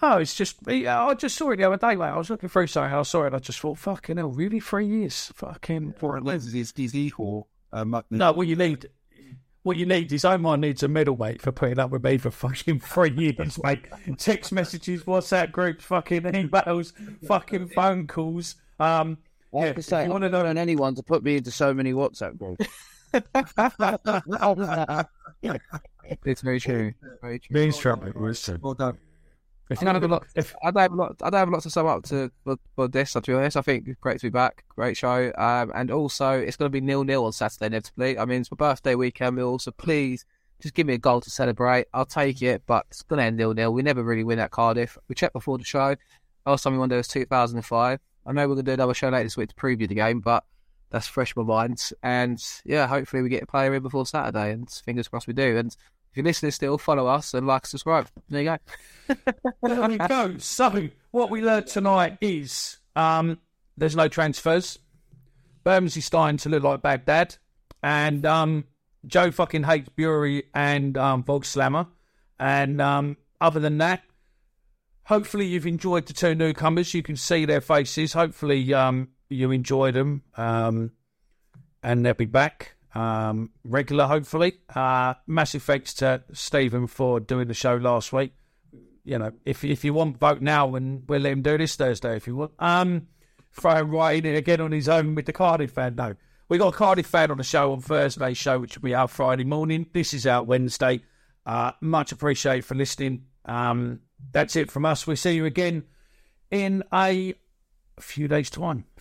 Oh, it's just yeah, I just saw it the other day, mate. I was looking through something, I saw it, I just thought, fucking hell, really three years, fucking. For lenses is is equal. Um, No, what you need, what you need is Omar needs a medal, mate, for putting up with me for fucking three years, mate. Text messages, WhatsApp groups, fucking emails, fucking phone calls. Um, I have yeah, to say, you I want to don't know know anyone to put me into so many WhatsApp groups. It's very true. Very true. Being struck, was Well done. If I don't have a lot. I don't have a lot. I don't have a lot to sum up to for, for this. To be honest, I think it's great to be back. Great show, um, and also it's going to be nil nil on Saturday inevitably. I mean, it's my birthday weekend, Will. So please, just give me a goal to celebrate. I'll take it, but it's going to end nil nil. We never really win at Cardiff. We checked before the show. Last time we won there was 2005. I know we're going to do another show later this week to preview the game, but that's fresh in my mind. And yeah, hopefully we get a player in before Saturday, and fingers crossed we do. And if you're listening still, follow us and like, subscribe. There you go. there we go. So, what we learned tonight is um, there's no transfers. Bermondsey's starting to look like Baghdad. And um, Joe fucking hates Burey and um, Voglsammer. And um, other than that, hopefully you've enjoyed the two newcomers. You can see their faces. Hopefully um, you enjoyed them. Um, and they'll be back um, regular, hopefully. Uh, massive thanks to Stephen for doing the show last week you know, if if you want vote now, and we'll let him do this Thursday if you want. Um, throw him right in again on his own with the Cardiff fan. No, we got a Cardiff fan on the show on Thursday's show, which will be out Friday morning. This is out Wednesday. Uh, much appreciated for listening. Um, that's it from us. We'll see you again in a few days' time.